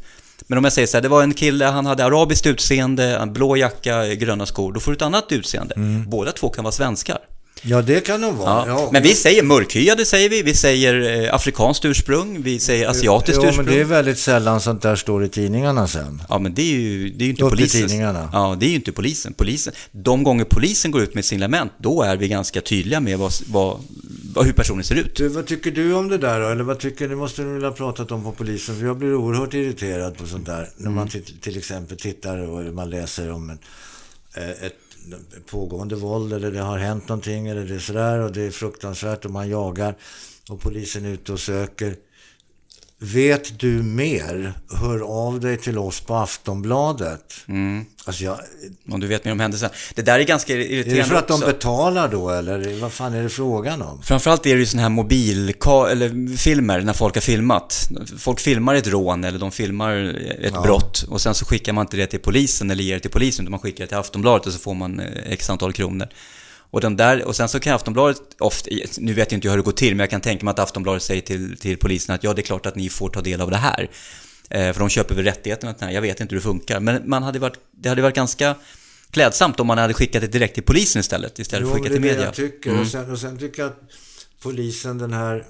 Men om jag säger så här, det var en kille, han hade arabiskt utseende, en blå jacka, gröna skor. Då får du ett annat utseende. Båda två kan vara svenskar. Ja, det kan de vara. Ja. Ja. Men vi säger mörkhyade, säger vi. Vi säger eh, afrikanskt ursprung. Vi säger asiatiskt Jo, ursprung. men det är väldigt sällan sånt där står i tidningarna sen. Ja, men det är ju, det är ju inte Upp polisen. tidningarna. Ja, det är ju inte polisen. polisen. De gånger polisen går ut med signalement, då är vi ganska tydliga med vad, vad, vad, hur personen ser ut. Du, vad tycker du om det där då? Eller vad tycker, det måste du väl ha pratat om på polisen? För jag blir oerhört irriterad på sånt där. När man till, till exempel tittar och man läser om en, eh, ett pågående våld eller det har hänt någonting eller det är sådär och det är fruktansvärt och man jagar och polisen är ute och söker. Vet du mer? Hör av dig till oss på Aftonbladet. Mm. Alltså jag, Om du vet mer om händelsen. Det där är ganska är irriterande det för att de också. betalar då eller vad fan är det frågan om? Framförallt är det ju sådana här mobilka- eller filmer när folk har filmat. Folk filmar ett rån eller de filmar ett Ja. brott och sen så skickar man inte det till polisen eller ger det till polisen utan man skickar det till Aftonbladet och så får man eh, x antal kronor. Och, den där, och sen så kan Aftonbladet ofta, nu vet jag inte hur det går till, men jag kan tänka mig att Aftonbladet säger till, till polisen att ja, det är klart att ni får ta del av det här. Eh, för de köper väl rättigheterna till den här. Jag vet inte hur det funkar. Men man hade varit, det hade varit ganska klädsamt om man hade skickat det direkt till polisen istället, istället för att Jo, skicka det till det media. jag tycker. Mm. Och, sen, och sen tycker jag att polisen, den här,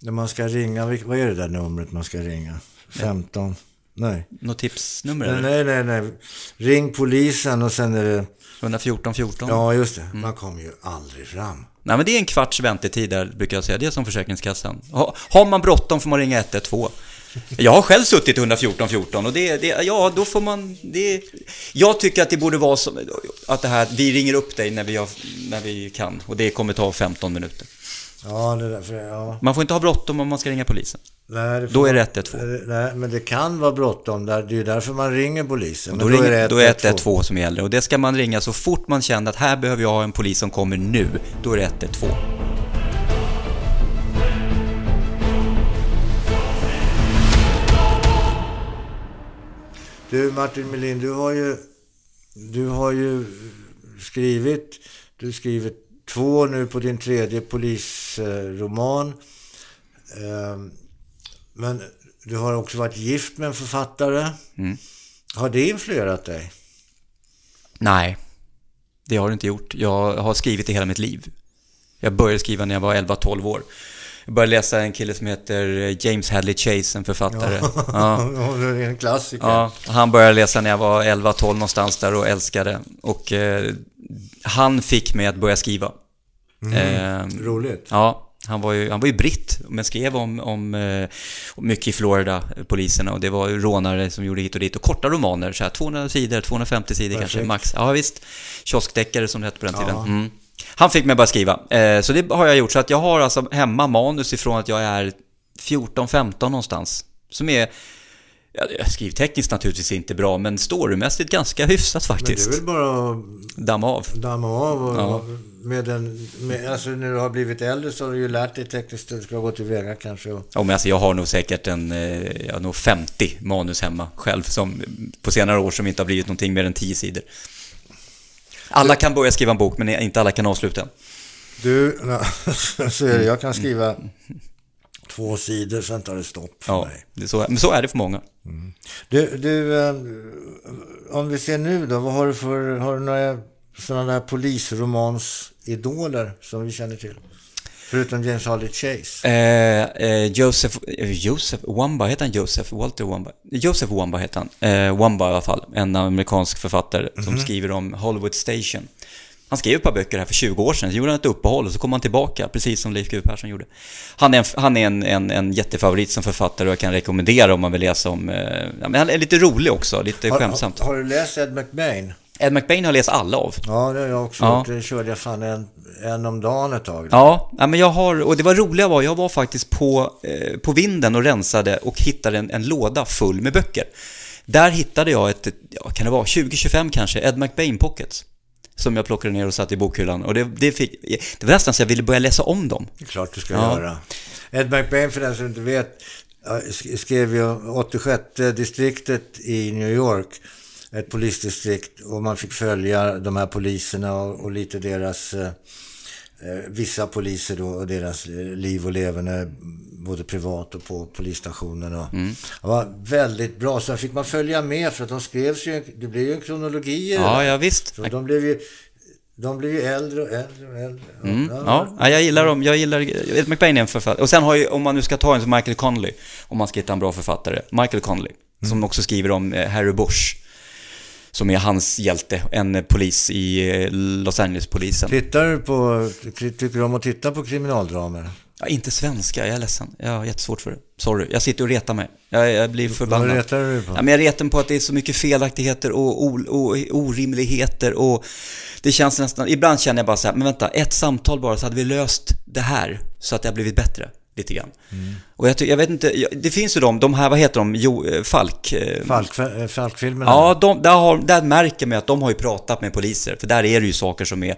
när man ska ringa, vad är det där numret man ska ringa? 15? Nej. Något tipsnummer nej, nej, nej. Ring polisen och sen är det, 114 14? ja just det, Mm. man kommer ju aldrig fram. Nej men det är en kvarts väntetid där brukar jag säga. Det är som Försäkringskassan. Ha, har man bråttom får man ringa 112. Jag har själv suttit i 114 14 och det, det ja då får man, det, jag tycker att det borde vara som, att det här, vi ringer upp dig när vi, har, när vi kan och det kommer ta 15 minuter. Ja, det där, för, ja. Man får inte ha bråttom om man ska ringa polisen. Nej, får Då är det 112. Eh, Nej, men det kan vara bråttom. Det är ju därför man ringer polisen. Och Men då, ringer, då är det 112. 112 som gäller och det ska man ringa så fort man känner att här behöver jag ha en polis som kommer nu. Då är det 112. Du Martin Melin, du har ju, du har ju skrivit, du skriver två nu på din tredje polisroman. Ehm, Men du har också varit gift med en författare. Mm. Har det influerat dig? Nej, det har det inte gjort. Jag har skrivit det hela mitt liv. Jag började skriva när jag var 11-12 år. Jag började läsa en kille som heter James Hadley Chase, en författare. Ja. det är en klassiker. Ja, han började läsa när jag var 11-12 någonstans där och älskade. Och eh, han fick mig att börja skriva. Eh, Roligt. Ja, han var ju, han var ju britt, men skrev om, om eh, mycket i Florida, eh, poliserna, och det var ju rånare som gjorde hit och dit, och korta romaner, så här 200 sidor, 250 sidor kanske, Perfekt. max. Ja, visst. Kioskdeckare som det hette på den Ja. tiden. Mm. Han fick mig bara skriva, eh, så det har jag gjort, så att jag har alltså hemma manus ifrån att jag är 14-15 någonstans, som är Ja, skrivtekniskt naturligtvis inte bra, men storymässigt ganska hyfsat Men det är faktiskt. väl bara att Damma av. damma av och Ja. med en... Med, alltså när du har blivit äldre så har du ju lärt dig tekniskt hur du ska gå tillväga kanske. Och, Ja, men alltså jag har nog säkert en, eh, jag har nog 50 manus hemma själv som på senare år som inte har blivit någonting mer än 10 sidor. Alla kan börja skriva en bok, men inte alla kan avsluta den. du, så är det. Jag kan skriva två sidor, sen tar det stopp för Ja, mig. det är så, men så är det för många. Du, du eh, om vi ser nu då, vad har du för, har du några sådana där polisromansidoler som vi känner till? Förutom James Harley Chase. Eh, eh, Joseph, eh, Joseph Wamba, heter han Joseph? Walter Wamba? Joseph Wamba heter han. Eh, Wamba i alla fall, en amerikansk författare som skriver om Hollywood Station. Han skrev ett par böcker här för 20 år sedan, så gjorde han ett uppehåll och så kom han tillbaka, precis som Leif GW Persson gjorde. Han är, en, han är en, en, en jättefavorit som författare och jag kan rekommendera om man vill läsa om... Eh, men han är lite rolig också, lite Har, skämsamt. har, har du läst Ed McBain? Ed McBain har jag läst alla av. Ja, det har jag också Ja. Det körde jag fan en, en om dagen ett tag. Ja, men jag har, och det var roliga var, jag var faktiskt på, eh, på vinden och rensade och hittade en, en låda full med böcker. Där hittade jag ett, ja, kan det vara 20-25 kanske, Ed McBain Pockets. Som jag plockade ner och satte i bokhyllan. Och det, det, fick, det var nästan så jag ville börja läsa om dem. Det är klart du ska Ja. göra. Ed McBain, för den som inte vet, skrev ju 86 distriktet i New York. Ett polisdistrikt och man fick följa de här poliserna och, och lite deras, eh, eh, vissa poliser då och deras eh, liv och leverne, både privat och på polisstationen. Och, Det var väldigt bra. Sen fick man följa med för att de skrevs ju, det blev ju en kronologi Ja, ja visst. Så de blev ju, de blev ju äldre och äldre och äldre. Mm, ja, ja, jag gillar dem. Jag gillar Ed McBain är en författare. Och sen har ju, om man nu ska ta en som Michael Connelly, om man ska hitta en bra författare, Michael Connelly, som också skriver om Harry Bush, som är hans hjälte, en polis i eh, Los Angeles-polisen. Tittar du på, tycker du om att titta på kriminaldramer? Ja, inte svenska, jag är ledsen. Jag har jättesvårt för det. Sorry, jag sitter och retar mig. Jag, jag blir Vad förbannad. retar du på? Ja, men jag retar mig på att det är så mycket felaktigheter och, o, och orimligheter och det känns nästan, ibland känner jag bara så här, men vänta, ett samtal bara så hade vi löst det här så att det har blivit bättre. Lite grann. Mm. Och jag, jag vet inte, det finns ju de, de här, vad heter de, jo, eh, Falk? eh, Falk, eh, Falkfilmerna? Ja, de, där, har, där märker man att de har ju pratat med poliser, för där är det ju saker som är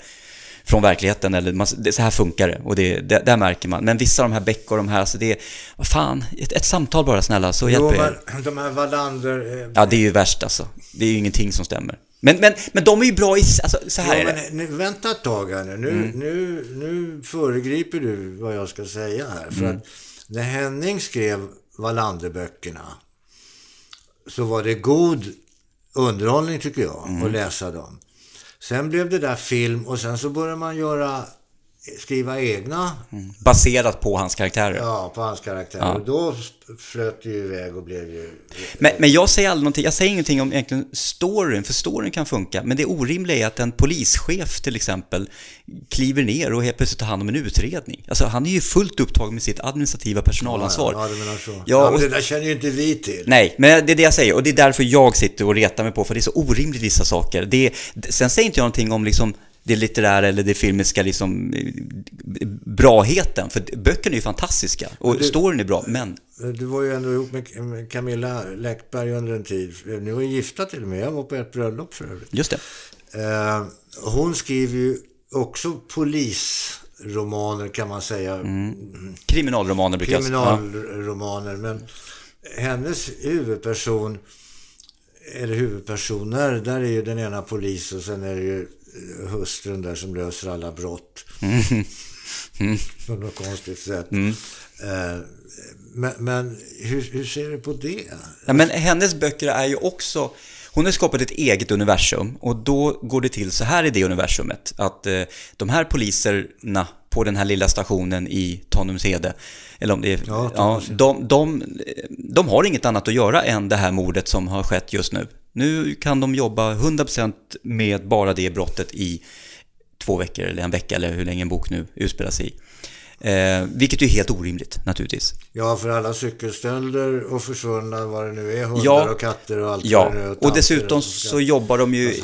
från verkligheten, eller man, det, så här funkar det, och det, det, där märker man. Men vissa av de här Beck och de här, så det är, vad fan, ett, ett samtal bara snälla, så Jo, hjälper jag de här Wallander... eh, Ja, det är ju värst alltså. Det är ju ingenting som stämmer. Men, men, men de är ju bra i, alltså, så här Ja, är det. nu, vänta ett tag här nu. Nu, Mm. nu. nu föregriper du vad jag ska säga här. För Mm. att när Henning skrev Wallander-böckerna så var det god underhållning tycker jag Mm. att läsa dem. Sen blev det där film och sen så började man göra skriva egna Baserat på hans karaktärer. ja, på hans karaktär. Ja. Och då flöt det ju iväg och blev ju... Men, men jag säger aldrig någonting, jag säger ingenting om egentligen storyn, för storyn kan funka. Men det orimliga är att en polischef till exempel kliver ner och helt plötsligt tar hand om en utredning. Alltså han är ju fullt upptagen med sitt administrativa personalansvar. Ja, ja, du menar så. Ja, Ja, men det där känner ju inte vi till. Nej, men det är det jag säger och det är därför jag sitter och retar mig på för det är så orimligt vissa saker. Det sen säger inte jag någonting om liksom det litterära eller det filmiska liksom braheten, för böckerna är ju fantastiska och du- storyn är bra, men Du var ju ändå ihop med Camilla Läckberg under en tid. Ni var ju gifta till och med. Jag var på ett bröllop för övrigt. just det. Eh, hon skriver ju också polisromaner kan man säga. Kriminalromaner brukar jag säga. Ja. Kriminalromaner. Men hennes huvudperson, eller huvudpersoner, där är ju den ena polis och sen är det ju hustrun där som löser alla brott. På något konstigt sätt. Eh, men, men hur, hur ser du på det? Ja, men hennes böcker är ju också... Hon har skapat ett eget universum och då går det till så här i det universumet att eh, de här poliserna på den här lilla stationen i Tanumshede, eller om det är... Ja, Ja, de, de, de har inget annat att göra än det här mordet som har skett just nu. Nu kan de jobba 100% med bara det brottet i två veckor eller en vecka eller hur länge en bok nu utspelar sig i. Eh, vilket är helt orimligt naturligtvis. Ja, för alla cykelstölder och försvunna, vad det nu är, hundar Ja. och katter och allt Ja, nu och tanter dessutom så jobbar de ju...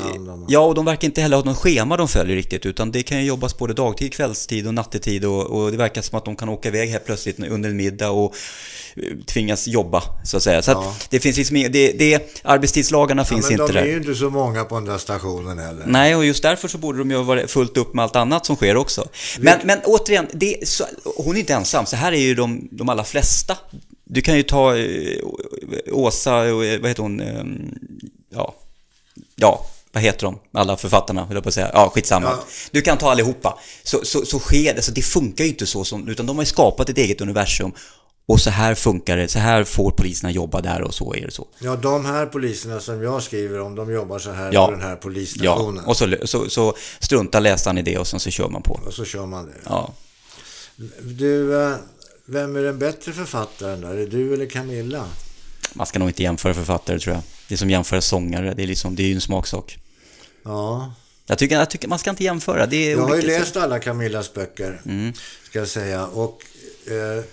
Ja, och de verkar inte heller ha något schema de följer riktigt, utan det kan ju jobbas både dagtid, kvällstid och nattetid och, och det verkar som att de kan åka iväg helt plötsligt under en middag och eh, tvingas jobba, så att säga. Så Ja. att det finns liksom det, det, arbetstidslagarna Ja, finns men inte de är där. ju inte så många på den där stationen heller. Nej, och just därför så borde de ju vara fullt upp med allt annat som sker också. Men, men återigen, det, så, hon är inte ensam. Så här är ju de, de allra flesta. Du kan ju ta eh, Åsa, eh, vad heter hon? Eh, ja, ja, vad heter de? Alla författarna, höll jag på att säga. Ja, skitsamma. Ja. Du kan ta allihopa. Så, så, så sker det. Så det funkar ju inte så som, utan de har ju skapat ett eget universum. Och så här funkar det, så här får poliserna jobba där och så är det så. Ja, de här poliserna som jag skriver om, de jobbar så här Ja. på den här Ja, polisstationen. och så, så, så struntar läsaren i det och sen så kör man på. Och så kör man det. Ja. Du, eh, vem är den bättre författaren då? Är det du eller Camilla? Man ska nog inte jämföra författare tror jag. Det är som jämföra sångare, det är, liksom, det är ju en smaksak. Ja, Jag tycker, jag tycker man ska inte jämföra, det är jag har ju läst alla Camillas böcker, Mm. ska jag säga. Och eh,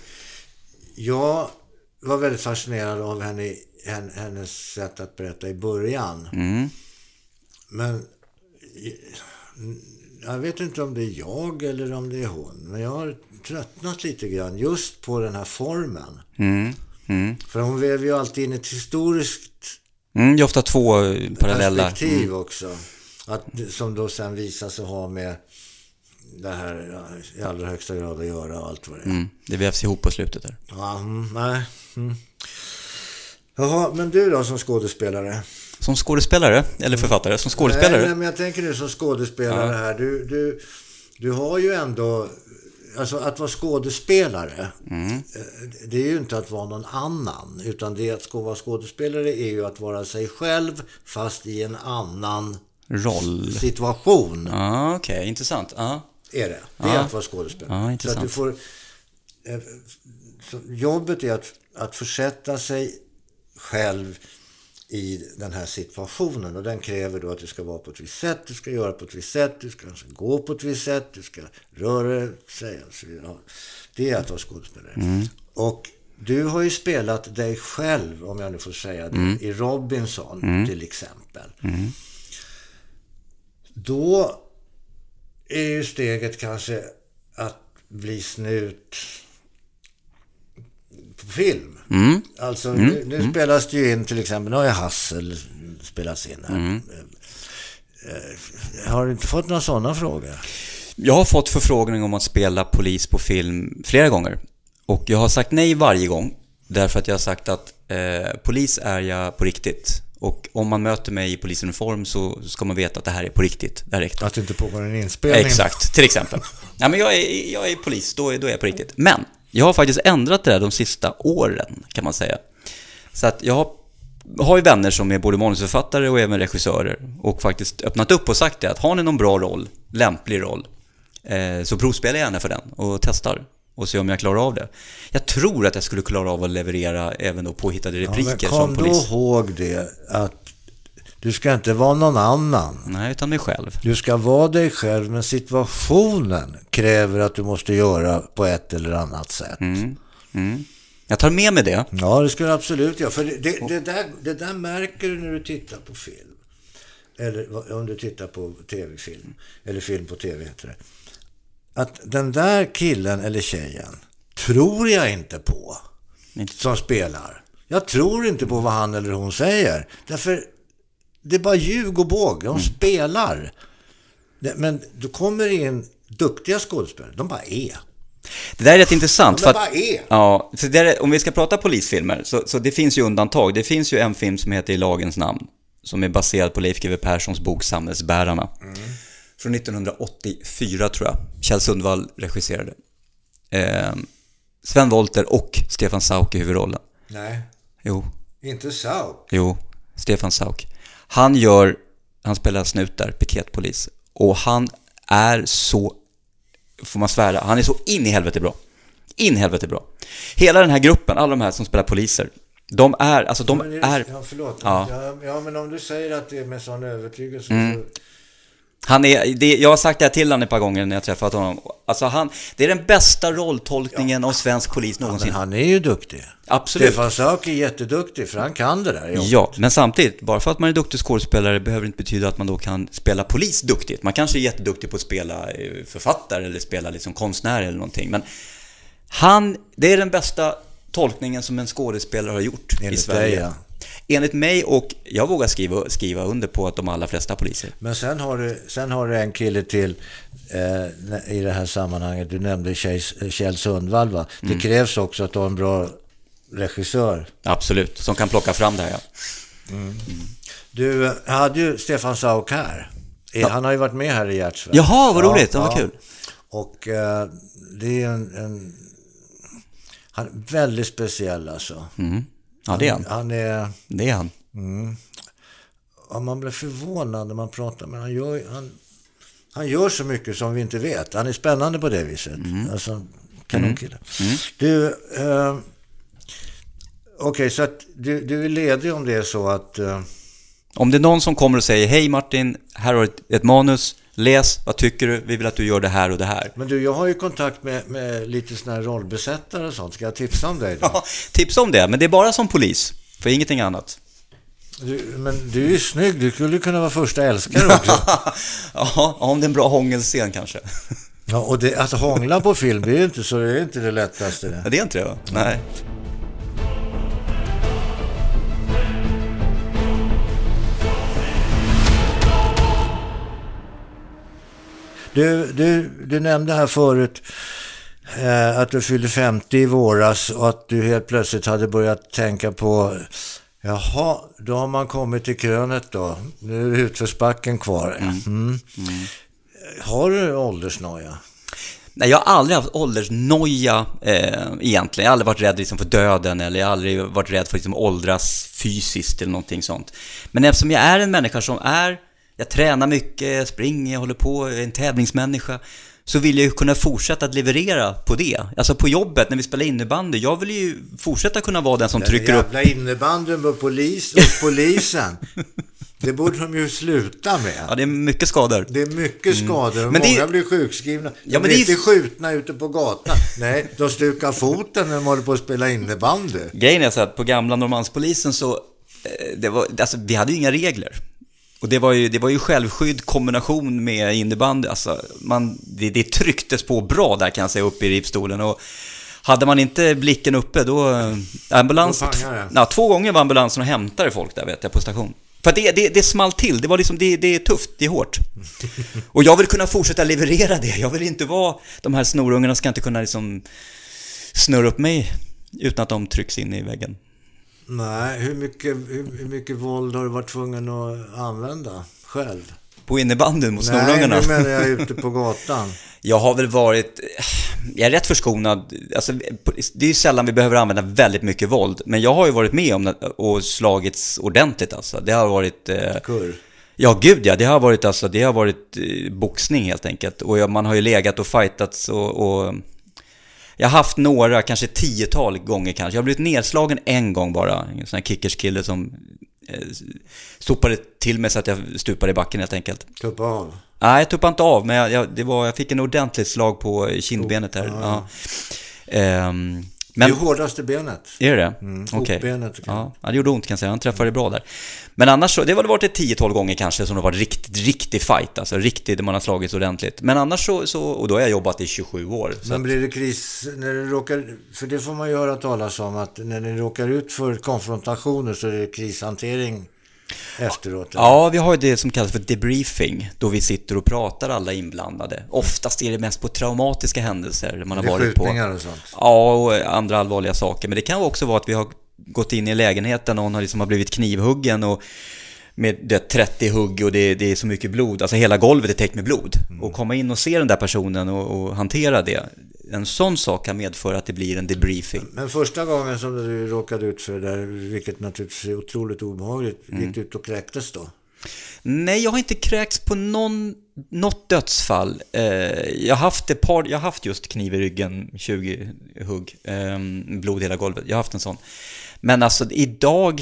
jag var väldigt fascinerad av henne, hen- hennes sätt att berätta i början. Mm. Men eh, jag vet inte om det är jag eller om det är hon. Men jag har tröttnat lite grann just på den här formen. Mm. Mm. För hon väver ju alltid in ett historiskt Mm, det är ofta två eh, parallella. perspektiv Mm. också. Att, som då sen visar sig ha med det här i allra högsta grad att göra och allt vad det är. Mm. Det vävs ihop på slutet där. Ja, mm, nej. Mm. Jaha, men du då som skådespelare? Som skådespelare, eller författare, som skådespelare. Nej, nej, men jag tänker nu som skådespelare Ja. här. Du, du, du har ju ändå... Alltså att vara skådespelare, Mm. det är ju inte att vara någon annan. Utan det att vara skådespelare är ju att vara sig själv fast i en annan Roll. situation. Ja, okej, intressant. Ja. Är det. Det är Ja. att vara skådespelare. Ja, så att intressant. du får... eh, jobbet är att, att försätta sig själv i den här situationen och den kräver då att du ska vara på ett visst sätt, du ska göra på ett visst sätt, du ska alltså gå på ett visst sätt, du ska röra sig och så vidare. Ja, Det är att vara skådespelare. Mm. Och du har ju spelat dig själv, om jag nu får säga det, Mm. i Robinson till exempel. Då är ju steget kanske att bli snut på film. Mm. Alltså nu, nu spelas det ju in till exempel, nu har jag Hassel spelats in här. Mm. Eh, Har du inte fått några sådana frågor? Jag har fått förfrågning om att spela polis på film flera gånger. Och jag har sagt nej varje gång. Därför att jag har sagt att eh, polis är jag på riktigt. Och om man möter mig i polisuniform så ska man veta att det här är på riktigt. Det här är äkta. Att det inte pågår en inspelning? Exakt, till exempel. Ja, men jag är, jag är polis, då är, då är jag på riktigt. Men jag har faktiskt ändrat det där de sista åren, kan man säga. Så att jag har, har ju vänner som är både manusförfattare och även regissörer och faktiskt öppnat upp och sagt det att har ni någon bra roll, lämplig roll, eh, så provspelar jag gärna för den och testar och ser om jag klarar av det. Jag tror att jag skulle klara av att leverera även då påhittade Ja, repliker men kom som polis. då ihåg det att du ska inte vara någon annan. Nej, utan mig själv. Du ska vara dig själv, men situationen kräver att du måste göra på ett eller annat sätt. Mm. Mm. Jag tar med mig det. Ja, det ska du absolut göra. För det, det, det, där, det där märker du när du tittar på film. Eller om du tittar på tv-film. Eller film på tv heter det. Att den där killen eller tjejen tror jag inte på. Som spelar. Jag tror inte på vad han eller hon säger. Därför det är bara ljug och båg. De spelar. Det- Men då kommer det in duktiga skådespelare. De bara är. Det där är rätt intressant. De bara är. Ja, för det är, om vi ska prata polisfilmer, så, så det finns ju undantag. Det finns ju en film som heter I lagens namn, som är baserad på Leif GW Perssons bok Samhällsbärarna. Från 1984 tror jag. Kjell Sundvall regisserade. Eh, Sven Wollter och Stefan Sauk i huvudrollen. Nej, Jo, inte Sauk. jo, Stefan Sauk. Han gör, han spelar snut där, piketpolis. Och han är så, får man svära, han är så in i helvete bra. In i helvete bra. Hela den här gruppen, alla de här som spelar poliser, de är, alltså de Men är. Ja, förlåt. Ja. Ja. Ja, men om du säger att det är med sån övertygelse Mm. så... Han är, det, jag har sagt det här till honom ett par gånger när jag träffat honom. Alltså han, det är den bästa rolltolkningen av svensk polis någonsin. Men han är ju duktig. Absolut. Stefan Sauk är jätteduktig för han kan det där jobbet. Ja, men samtidigt, bara för att man är duktig skådespelare behöver inte betyda att man då kan spela polis duktigt. Man kanske är jätteduktig på att spela eh, författare eller spela liksom konstnär eller någonting. Men han, det är den bästa tolkningen som en skådespelare har gjort i Enligt Sverige. dig, ja. Enligt mig och jag vågar skriva, skriva under på att de allra flesta poliser. Men sen har du, sen har du en kille till eh, i det här sammanhanget. Du nämnde Kjell, Kjell Sundvall va? Det krävs också att du har en bra regissör. Absolut, som kan plocka fram det här ja. Du eh, hade ju Stefan Sauk här. Eh, Han har ju varit med här i Hjärtsvärd. Jaha, vad roligt. Ja, vad kul. Och eh, det är en, en... Han är väldigt speciell alltså. Mm. Ja, det är han. Han är... Det är han. Ja, man blir förvånad när man pratar med han gör, han, han gör så mycket som vi inte vet. Han är spännande på det viset. Alltså, kanonkille. Du, eh, okej, så att du, du är ledig om det är så att... Eh, Om det är någon som kommer och säger Hej Martin, här har du ett, ett manus, läs, vad tycker du? Vi vill att du gör det här och det här. men du, jag har ju kontakt med, med lite sådana här rollbesättare och sånt. Ska jag tipsa om dig då? Ja, tips om det, men det är bara som polis, för ingenting annat. Du, men du är ju snygg. Du skulle kunna vara första älskare också. ja, om det är en bra hångelscen kanske. Ja, och det, att hångla på film, det är ju inte så, det är inte det lättaste. Det. Ja, det är inte det va? Nej. Du, du, du nämnde här förut eh, att du fyllde 50 i våras och att du helt plötsligt hade börjat tänka på Jaha, då har man kommit till krönet då. Nu är utförsbacken kvar. Mm. Har du åldersnoja? Nej, jag har aldrig haft åldersnoja eh, egentligen. Jag har aldrig varit rädd liksom, för döden eller jag har aldrig varit rädd för att liksom, åldras fysiskt eller någonting sånt. Men eftersom jag är en människa som är, jag tränar mycket, jag springer, jag håller på, jag är en tävlingsmänniska. Så vill jag ju kunna fortsätta att leverera på det. Alltså på jobbet när vi spelar innebandy. Jag vill ju fortsätta kunna vara den som trycker Den upp jävla innebandyn med polis och polisen. det borde de ju sluta med. Ja, det är mycket skador. Det är mycket skador och Mm. Men många blir sjukskrivna. De Ja, men blir det är- inte skjutna ute på gatan. Nej, de stukar foten när de håller på att spela innebandy. Grejen är så att på gamla Norrmalmspolisen så, eh, det var, alltså, vi hade ju inga regler. Och det var ju, det var ju självskydd kombination med innebandy. Alltså, man, det, det trycktes på bra där kan jag säga, uppe i ripstolen. Och hade man inte blicken uppe då... eh, Ambulans... Då ja, två gånger var ambulansen och hämtade folk där vet jag, på station. För det, det, det small till, det var liksom, det, det är tufft, det är hårt. Och jag vill kunna fortsätta leverera det. Jag vill inte vara, de här snorungarna ska inte kunna liksom snurra upp mig utan att de trycks in i väggen. Nej, hur mycket, hur, hur mycket våld har du varit tvungen att använda själv? På innebandyn mot Nej, snorungarna. nu menar jag ute på gatan. Jag har väl varit... Jag är rätt förskonad. Alltså, det är ju sällan vi behöver använda väldigt mycket våld. Men jag har ju varit med om det och slagits ordentligt alltså. Det har varit... Eh, Kurr. ja, gud ja. Det har varit, alltså, det har varit eh, boxning helt enkelt. Och man har ju legat och fightats och, och... Jag har haft några, kanske tiotal gånger kanske. Jag har blivit nedslagen en gång bara. En sån här kickerskille som eh, sopade till mig så att jag stupade i backen helt enkelt. Tuppa av. Nej, jag tuppade inte av, men jag, jag, det var, jag fick en ordentligt slag på kindbenet här. Ja. Ehm, men, det är hårdaste benet. är det det? Mm, Okej. kan Ja, ja, det gjorde ont kan jag säga. Han träffade bra där. Men annars så, det har väl varit ett tiotal gånger kanske som det har varit riktigt, riktig fight. Alltså riktigt, man har slagits ordentligt. Men annars så, så och då har jag jobbat i 27 år. Men blir det kris när det råkar, för det får man ju höra talas om att när ni råkar ut för konfrontationer så är det krishantering efteråt. eller? Ja, vi har ju det som kallas för debriefing, då vi sitter och pratar alla inblandade. Oftast är det mest på traumatiska händelser man har varit på. och sånt. Ja, och andra allvarliga saker. Men det kan också vara att vi har gått in i lägenheten och någon har, liksom har blivit knivhuggen och med det 30 hugg och det, det är så mycket blod. Alltså hela golvet är täckt med blod. Och komma in och se den där personen och, och hantera det. En sån sak kan medföra att det blir en debriefing. Men första gången som du råkade ut för det där, vilket naturligtvis är otroligt obehagligt, Mm. gick du ut och kräktes då? Nej, jag har inte kräkts på någon, något dödsfall. Eh, jag, har haft par, jag haft just kniv i ryggen, 20 hugg, eh, blod hela golvet. Jag har haft en sån. Men alltså idag...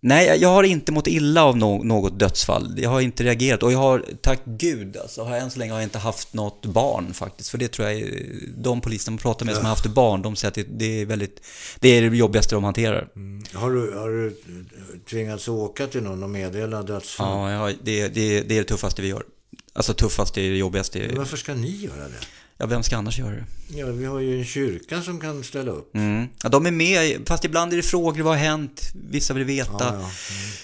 Nej, jag har inte mått illa av något dödsfall. Jag har inte reagerat och jag har, tack gud, alltså, har jag än så länge har jag inte haft något barn faktiskt. För det tror jag är, de poliser man pratar med som har haft barn, de säger att det, är väldigt, det är det jobbigaste de hanterar. Mm. Har, du, har du tvingats åka till någon och meddela dödsfall? Ja, ja det, det, det är det tuffaste vi gör. Alltså tuffaste det jobbigaste. Men varför ska ni göra det? Ja, vem ska annars göra det? Ja, vi har ju en kyrka som kan ställa upp. Mm. Ja, de är med, fast ibland är det frågor, vad har hänt? Vissa vill veta. Ja, ja. Mm.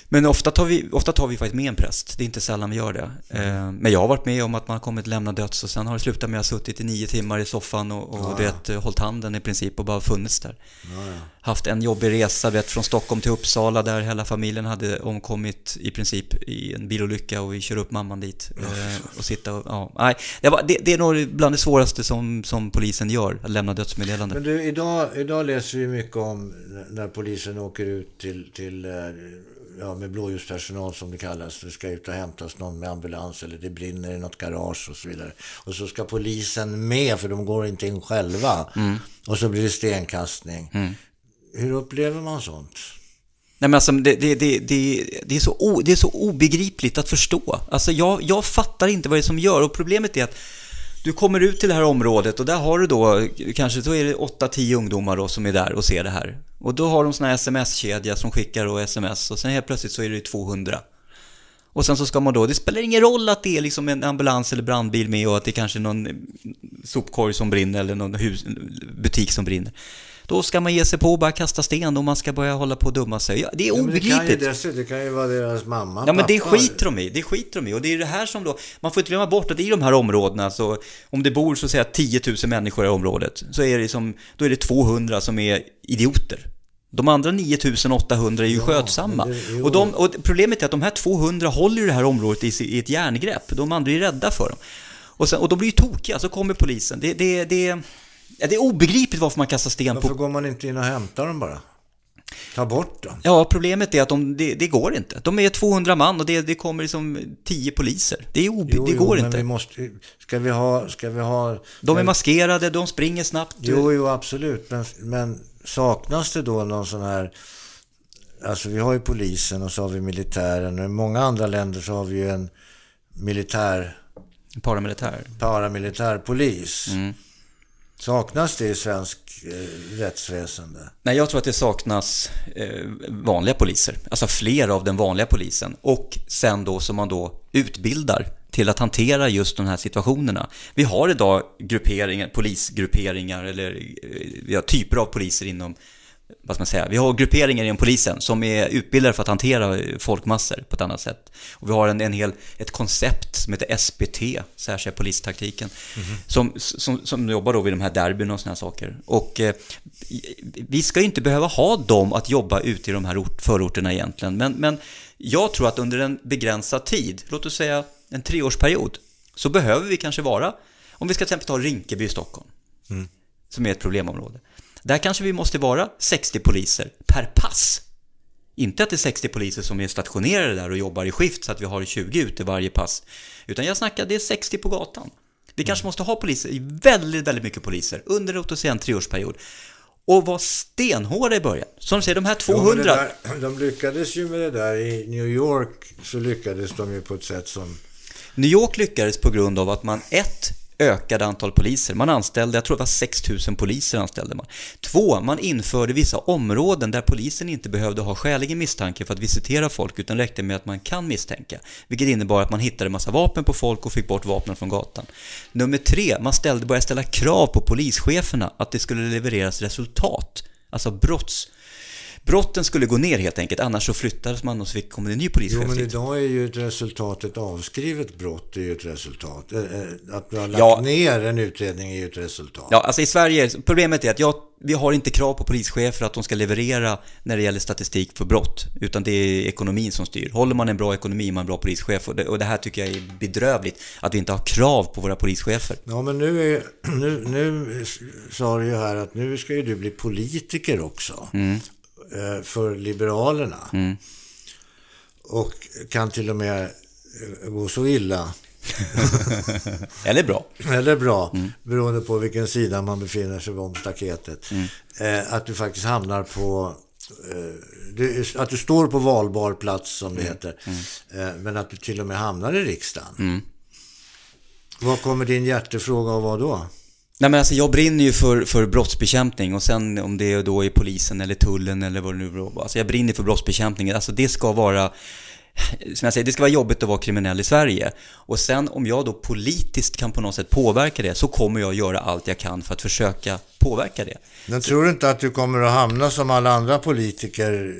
Men ofta tar, vi, ofta tar vi faktiskt med en präst, det är inte sällan vi gör det. Eh, Men jag har varit med om att man har kommit lämna döds och sen har det slutat med att jag har suttit i nio timmar i soffan och, och du vet, hållit handen i princip och bara funnits där. Ja, ja. Haft en jobbig resa, vet, från Stockholm till Uppsala där hela familjen hade omkommit i princip i en bilolycka och vi kör upp mamman dit. Eh, och sitta och, ja, nej, det, var, det, det är nog bland det svåraste som, som polisen gör, att lämna dödsmeddelande. Men du, idag, idag läser vi mycket om när polisen åker ut till, till eh, ja, med blåljuspersonal som det kallas. Det ska ut och hämtas någon med ambulans eller det brinner i något garage och så vidare. Och så ska polisen med för de går inte in själva. Och så blir det stenkastning. Hur upplever man sånt? Nej men alltså, det, det, det, det, det, är så o, det är så obegripligt att förstå. Alltså jag, jag fattar inte vad det är som gör och problemet är att du kommer ut till det här området och där har du då, kanske då är det 8-10 ungdomar då som är där och ser det här. Och då har de såna här sms-kedja som skickar och sms och sen helt plötsligt så är det 200. Och sen så ska man då, det spelar ingen roll att det är liksom en ambulans eller brandbil med och att det kanske är någon sopkorg som brinner eller någon hus, butik som brinner. Då ska man ge sig på och bara kasta sten och man ska börja hålla på och dumma sig. Ja, det är Ja, men det, kan ju, obegripligt. det kan ju vara deras mamma, Ja men det skiter de i, det skiter de i. Och det är det här som då, man får inte glömma bort att i de här områdena så, om det bor så att säga 10 000 människor i området, så är det som, då är det 200 som är idioter. De andra 9800 är ju skötsamma. men det- och, de, och problemet är att de här 200 håller ju det här området i, i ett järngrepp. De andra är rädda för dem. Och, sen, och de blir ju tokiga, så kommer polisen. Det, det, det, ja, det är obegripligt varför man kastar sten på Varför går man inte in och hämtar dem bara? Ta bort dem. Ja, problemet är att de, det, det går inte. De är 200 man och det, det kommer liksom 10 poliser. Det, är ob, Jo, det jo, går men inte. Vi måste, ska vi ha... Ska vi ha De är maskerade, de springer snabbt. Jo, jo, absolut. Men, men saknas det då någon sån här... Alltså vi har ju polisen och så har vi militären. Och I många andra länder så har vi ju en militär, Paramilitär. paramilitär polis. Mm. Saknas det i svensk eh, rättsväsende? Nej, jag tror att det saknas eh, vanliga poliser. Alltså fler av den vanliga polisen. Och sen då som man då utbildar till att hantera just de här situationerna. Vi har idag grupperingar, polisgrupperingar eller eh, vi har typer av poliser inom vad ska man säga, vi har grupperingar inom polisen som är utbildade för att hantera folkmassor på ett annat sätt. Och vi har en, en hel, ett koncept som heter SPT, särskilda polistaktiken, som, som, som jobbar då vid de här derbyn och här saker. Och eh, vi ska ju inte behöva ha dem att jobba ute i de här ort, förorterna egentligen, men, men jag tror att under en begränsad tid, låt oss säga en treårsperiod, så behöver vi kanske vara, om vi ska till exempel ta Rinkeby i Stockholm, som är ett problemområde. Där kanske vi måste vara 60 poliser per pass. Inte att det är 60 poliser som är stationerade där och jobbar i skift så att vi har 20 ute varje pass. Utan jag snackar, det är 60 på gatan. Vi kanske måste ha poliser, väldigt, väldigt mycket poliser under låt oss säga en treårsperiod. Och vara stenhårda i början. Som säger, de här 200... Ja, men det där, de lyckades ju med det där. I New York så lyckades de ju på ett sätt som... New York lyckades på grund av att man ett ökade antal poliser. Man anställde, jag tror det var 6 000 poliser anställde man. Två, man införde vissa områden där polisen inte behövde ha skäligen misstanke för att visitera folk utan räckte med att man kan misstänka. Vilket innebar att man hittade massa vapen på folk och fick bort vapnen från gatan. Nummer tre, man ställde, började ställa krav på polischeferna att det skulle levereras resultat. Alltså brotts... Brotten skulle gå ner helt enkelt, annars så flyttades man och så fick, kom det en ny Jo, polischef men dit. idag är ju ett resultat, ett avskrivet brott är ju ett resultat. Eh, eh, Att du har lagt Ja. ner en utredning är ju ett resultat. Ja, alltså i Sverige, problemet är att jag, vi har inte krav på polischefer att de ska leverera när det gäller statistik för brott, utan det är ekonomin som styr. Håller man en bra ekonomi är man en bra polischef och det, och det här tycker jag är bedrövligt, att vi inte har krav på våra polischefer. Ja, men nu, är, nu, nu sa du ju här att nu ska ju du bli politiker också. eh, För Liberalerna. Och kan till och med eh, gå så illa, Eller bra. eller bra, beroende på vilken sida man befinner sig om staketet. Eh, Att du faktiskt hamnar på att du står på valbar plats som det heter. Eh, men att du till och med hamnar i riksdagen. Vad kommer din hjärtefråga att vara då? Nej men alltså jag brinner ju för, för brottsbekämpning och sen om det då är polisen eller tullen eller vad det nu är. Alltså jag brinner för brottsbekämpning. Alltså det ska vara, som jag säger, det ska vara jobbigt att vara kriminell i Sverige. Och sen om jag då politiskt kan på något sätt påverka det så kommer jag göra allt jag kan för att försöka påverka det. Men tror du inte att du kommer att hamna som alla andra politiker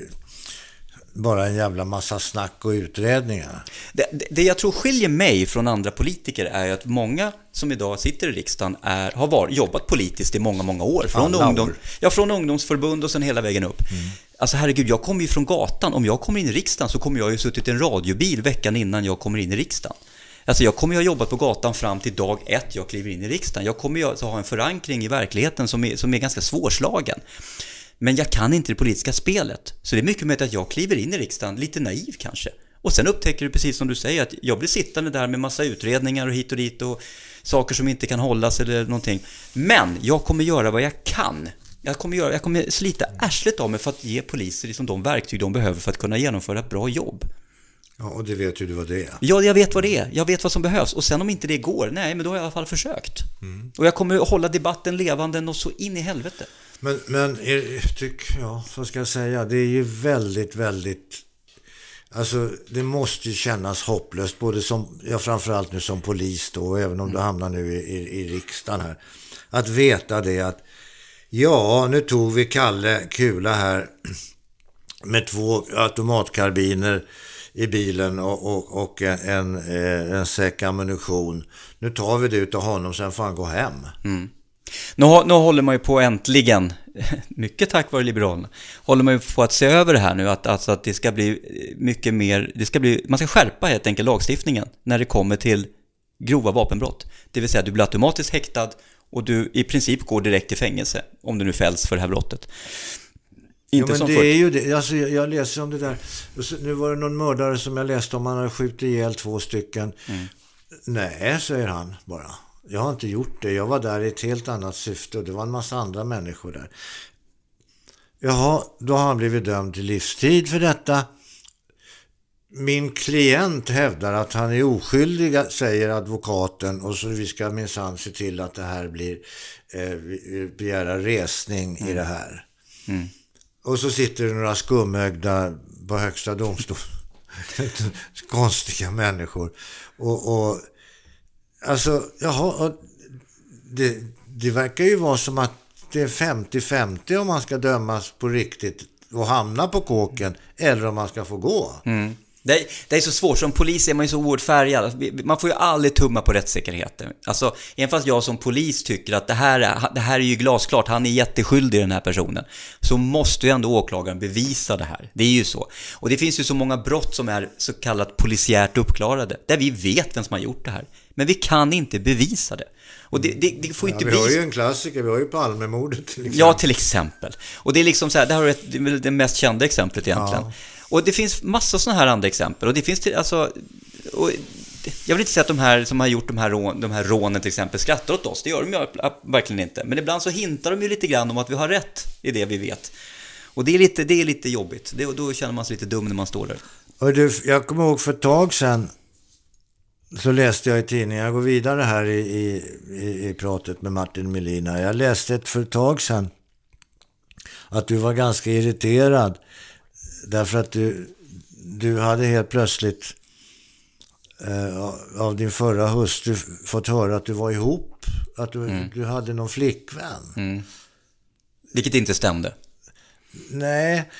bara en jävla massa snack och utredningar. Det, det, det, jag tror skiljer mig från andra politiker är att många som idag sitter i riksdagen är, har var, jobbat politiskt i många, många år. Från, ungdom, år. Ja, från ungdomsförbund och sen hela vägen upp. Mm. Alltså herregud, jag kommer ju från gatan. Om jag kommer in i riksdagen så kommer jag ju suttit i en radiobil veckan innan jag kommer in i riksdagen. Alltså jag kommer ju ha jobbat på gatan fram till dag ett jag kliver in i riksdagen. Jag kommer ju ha en förankring i verkligheten som är, som är ganska svårslagen. Men jag kan inte det politiska spelet. Så det är mycket möjligt att jag kliver in i riksdagen, lite naiv kanske. Och sen upptäcker du precis som du säger att jag blir sittande där med massa utredningar och hit och dit och saker som inte kan hållas eller någonting. Men jag kommer göra vad jag kan. Jag kommer, göra, jag kommer slita arslet av mig för att ge poliser liksom de verktyg de behöver för att kunna genomföra ett bra jobb. Ja, och det vet ju du vad det är. Ja, jag vet vad det är. Jag vet vad som behövs. Och sen om inte det går, nej, men då har jag i alla fall försökt. Mm. Och jag kommer hålla debatten levande och så in i helvete. Men, men är, tyck, ja, vad ska jag säga? Det är ju väldigt, väldigt... Alltså, det måste ju kännas hopplöst, både som, ja, framförallt nu som polis då, även om du hamnar nu i, i, i riksdagen här. Att veta det att, ja, nu tog vi Kalle Kula här med två automatkarbiner i bilen och, och, och en, en, eh, en säck ammunition. Nu tar vi det utav honom, sen får han gå hem. Mm. Nu, nu håller man ju på äntligen, mycket tack vare Liberalerna, håller man ju på att se över det här nu, att, alltså att det ska bli mycket mer, det ska bli, man ska skärpa helt enkelt lagstiftningen när det kommer till grova vapenbrott. Det vill säga du blir automatiskt häktad och du i princip går direkt till fängelse om du nu fälls för det här brottet. Inte ja, men det för... är ju det. Alltså, jag läser om det där. Nu var det någon mördare som jag läste om. Han hade skjutit ihjäl två stycken. Mm. Nej, säger han bara. Jag har inte gjort det. Jag var där i ett helt annat syfte och det var en massa andra människor där. Jaha, då har han blivit dömd till livstid för detta. Min klient hävdar att han är oskyldig, säger advokaten, och så vi ska minsann se till att det här blir, eh, begära resning mm. i det här. Mm. Och så sitter det några skumögda på högsta domstol. Konstiga människor. Och, och Alltså, jaha, det, det verkar ju vara som att det är 50-50 om man ska dömas på riktigt och hamna på kåken eller om man ska få gå. Mm. Det är, det är, så svårt, som polis är man ju så oerhört färgad. Man får ju aldrig tumma på rättssäkerheten. Alltså, även fast jag som polis tycker att det här, är, det här är ju glasklart, han är jätteskyldig den här personen. Så måste ju ändå åklagaren bevisa det här. Det är ju så. Och det finns ju så många brott som är så kallat polisiärt uppklarade, där vi vet vem som har gjort det här. Men vi kan inte bevisa det. Och det, det, det får ja, inte vi bli... Har ju en klassiker, vi har ju Palmemordet till exempel. Ja, till exempel. Och det är liksom så här, det här är det mest kända exemplet egentligen. Ja. Och det finns massor sådana här andra exempel. Och det finns till, alltså... Och jag vill inte säga att de här som har gjort de här, rån, de här rånen till exempel skrattar åt oss. Det gör de ju verkligen inte. Men ibland så hintar de ju lite grann om att vi har rätt i det vi vet. Och det är lite, det är lite jobbigt. Det, då känner man sig lite dum när man står där. Och du, jag kommer ihåg för ett tag sedan så läste jag i tidningen, jag går vidare här i, i, i pratet med Martin Melina. Jag läste ett för ett tag sedan att du var ganska irriterad därför att du, du hade helt plötsligt eh, av din förra hustru fått höra att du var ihop, att du, mm. du hade någon flickvän. Mm. Vilket inte stämde. Nej,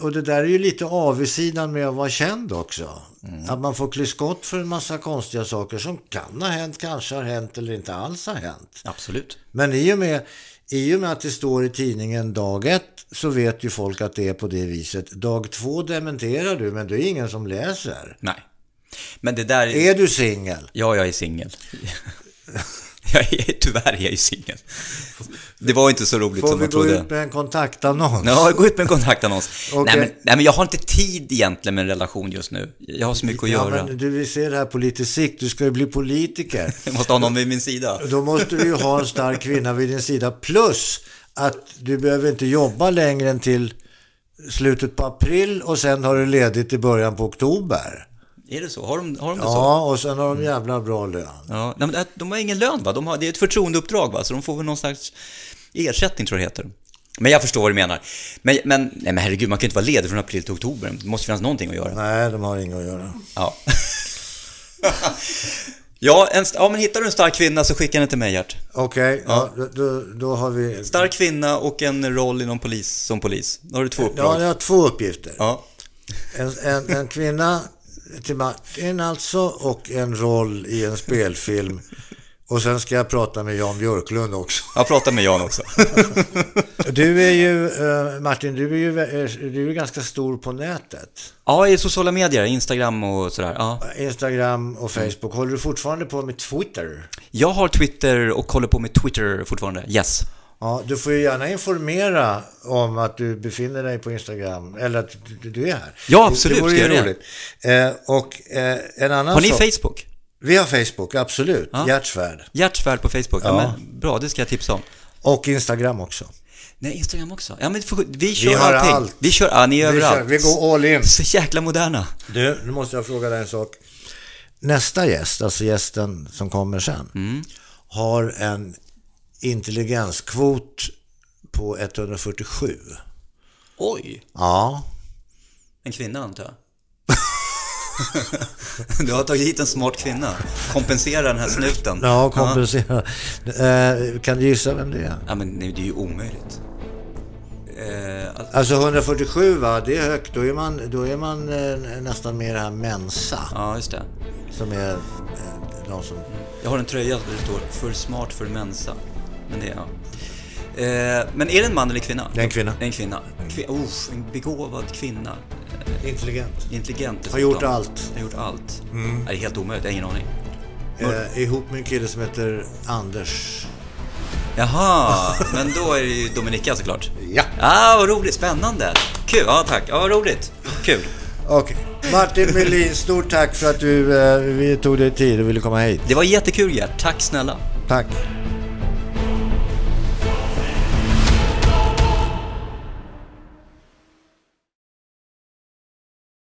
och det där är ju lite avigsidan med att vara känd också. Mm. Att man får klä skott för en massa konstiga saker som kan ha hänt, kanske har hänt eller inte alls har hänt. Absolut. Men i och med, i och med att det står i tidningen dag ett så vet ju folk att det är på det viset. Dag två dementerar du, men det är ingen som läser. Nej. Men det där... Är du singel? Ja, jag är singel. Jag är, tyvärr är jag ju singel. Det var inte så roligt Får som man trodde. Får vi gå ut med en kontaktannons? Ja, gå ut med en kontaktannons. okay. nej, men, nej, men jag har inte tid egentligen med en relation just nu. Jag har så mycket att ja, göra. Men du vill se det här på lite sikt. Du ska ju bli politiker. jag måste ha någon vid min sida. Då måste du ju ha en stark kvinna vid din sida. Plus att du behöver inte jobba längre än till slutet på april och sen har du ledigt i början på oktober. Är det så? Har de, har de det så? Ja, och sen har de jävla bra lön. Ja, nej, men de har ingen lön va? De har, det är ett förtroendeuppdrag va? Så de får väl någon slags ersättning tror jag det heter. Men jag förstår vad du menar. Men, men, nej, men herregud, man kan ju inte vara ledig från april till oktober. Det måste finnas någonting att göra. Nej, de har inget att göra. Ja. ja, en, ja, men hittar du en stark kvinna så skicka henne till mig, Gert. Okej, ja. då, då, då har vi... Stark kvinna och en roll inom polis, som polis. Då har du två Ja, uppdrag. jag har två uppgifter. Ja. En, en, en kvinna till Martin alltså och en roll i en spelfilm. Och sen ska jag prata med Jan Björklund också. Jag pratar med Jan också. Du är ju, eh, Martin, du är ju, eh, du är ganska stor på nätet. ja, i sociala medier, Instagram och sådär. Ja. Instagram och Facebook. Håller du fortfarande på med Twitter? Jag har Twitter och håller på med Twitter fortfarande. Yes. Ja, du får ju gärna informera om att du befinner dig på Instagram, eller att du, du är här. Ja, absolut, Det vore ju roligt. Eh, och eh, en annan Har ni sak. Facebook? Vi har Facebook, absolut. Ja. Hjärtsvärd. Hjärtsvärd på Facebook? Ja. Ja. men, bra, det ska jag tipsa om. Och Instagram också. Nej, Instagram också. Ja, men vi kör Vi har allting. allt. Vi kör, ja, ni är Vi, kör, överallt. vi går all in. Så jäkla moderna. Du, nu måste jag fråga dig en sak. Nästa gäst, alltså gästen som kommer sen, Mm. har en intelligenskvot på 147. Oj! Ja, En kvinna antar jag. du har tagit hit en smart kvinna. Kompensera den här snuten. ja kompensera. Eh, kan du gissa vem det är? Ja, men det är ju omöjligt. Eh, alltså, Alltså 147 va, det är högt. Då är man, då är man eh, nästan med det här Mensa. ja, just det. Som är eh, de som... Jag har en tröja där det står för smart för mensa. Men det är ja. Eh, men är det en man eller kvinna? Det är en kvinna. Det är en kvinna. Kvin oh, en begåvad kvinna. Intelligent. Intelligent Har gjort allt. Har gjort allt. Det är helt omöjligt, jag har ingen aning. Eh, ihop med en kille som heter Anders. Jaha, men då är det ju Dominika såklart. Ja. Ah, vad roligt, spännande. Kul, ja tack. Ja, vad roligt. Kul. Okej. Martin Melin, stort tack för att du eh, vi tog dig tid och ville komma hit. Det var jättekul Gert, tack snälla. Tack.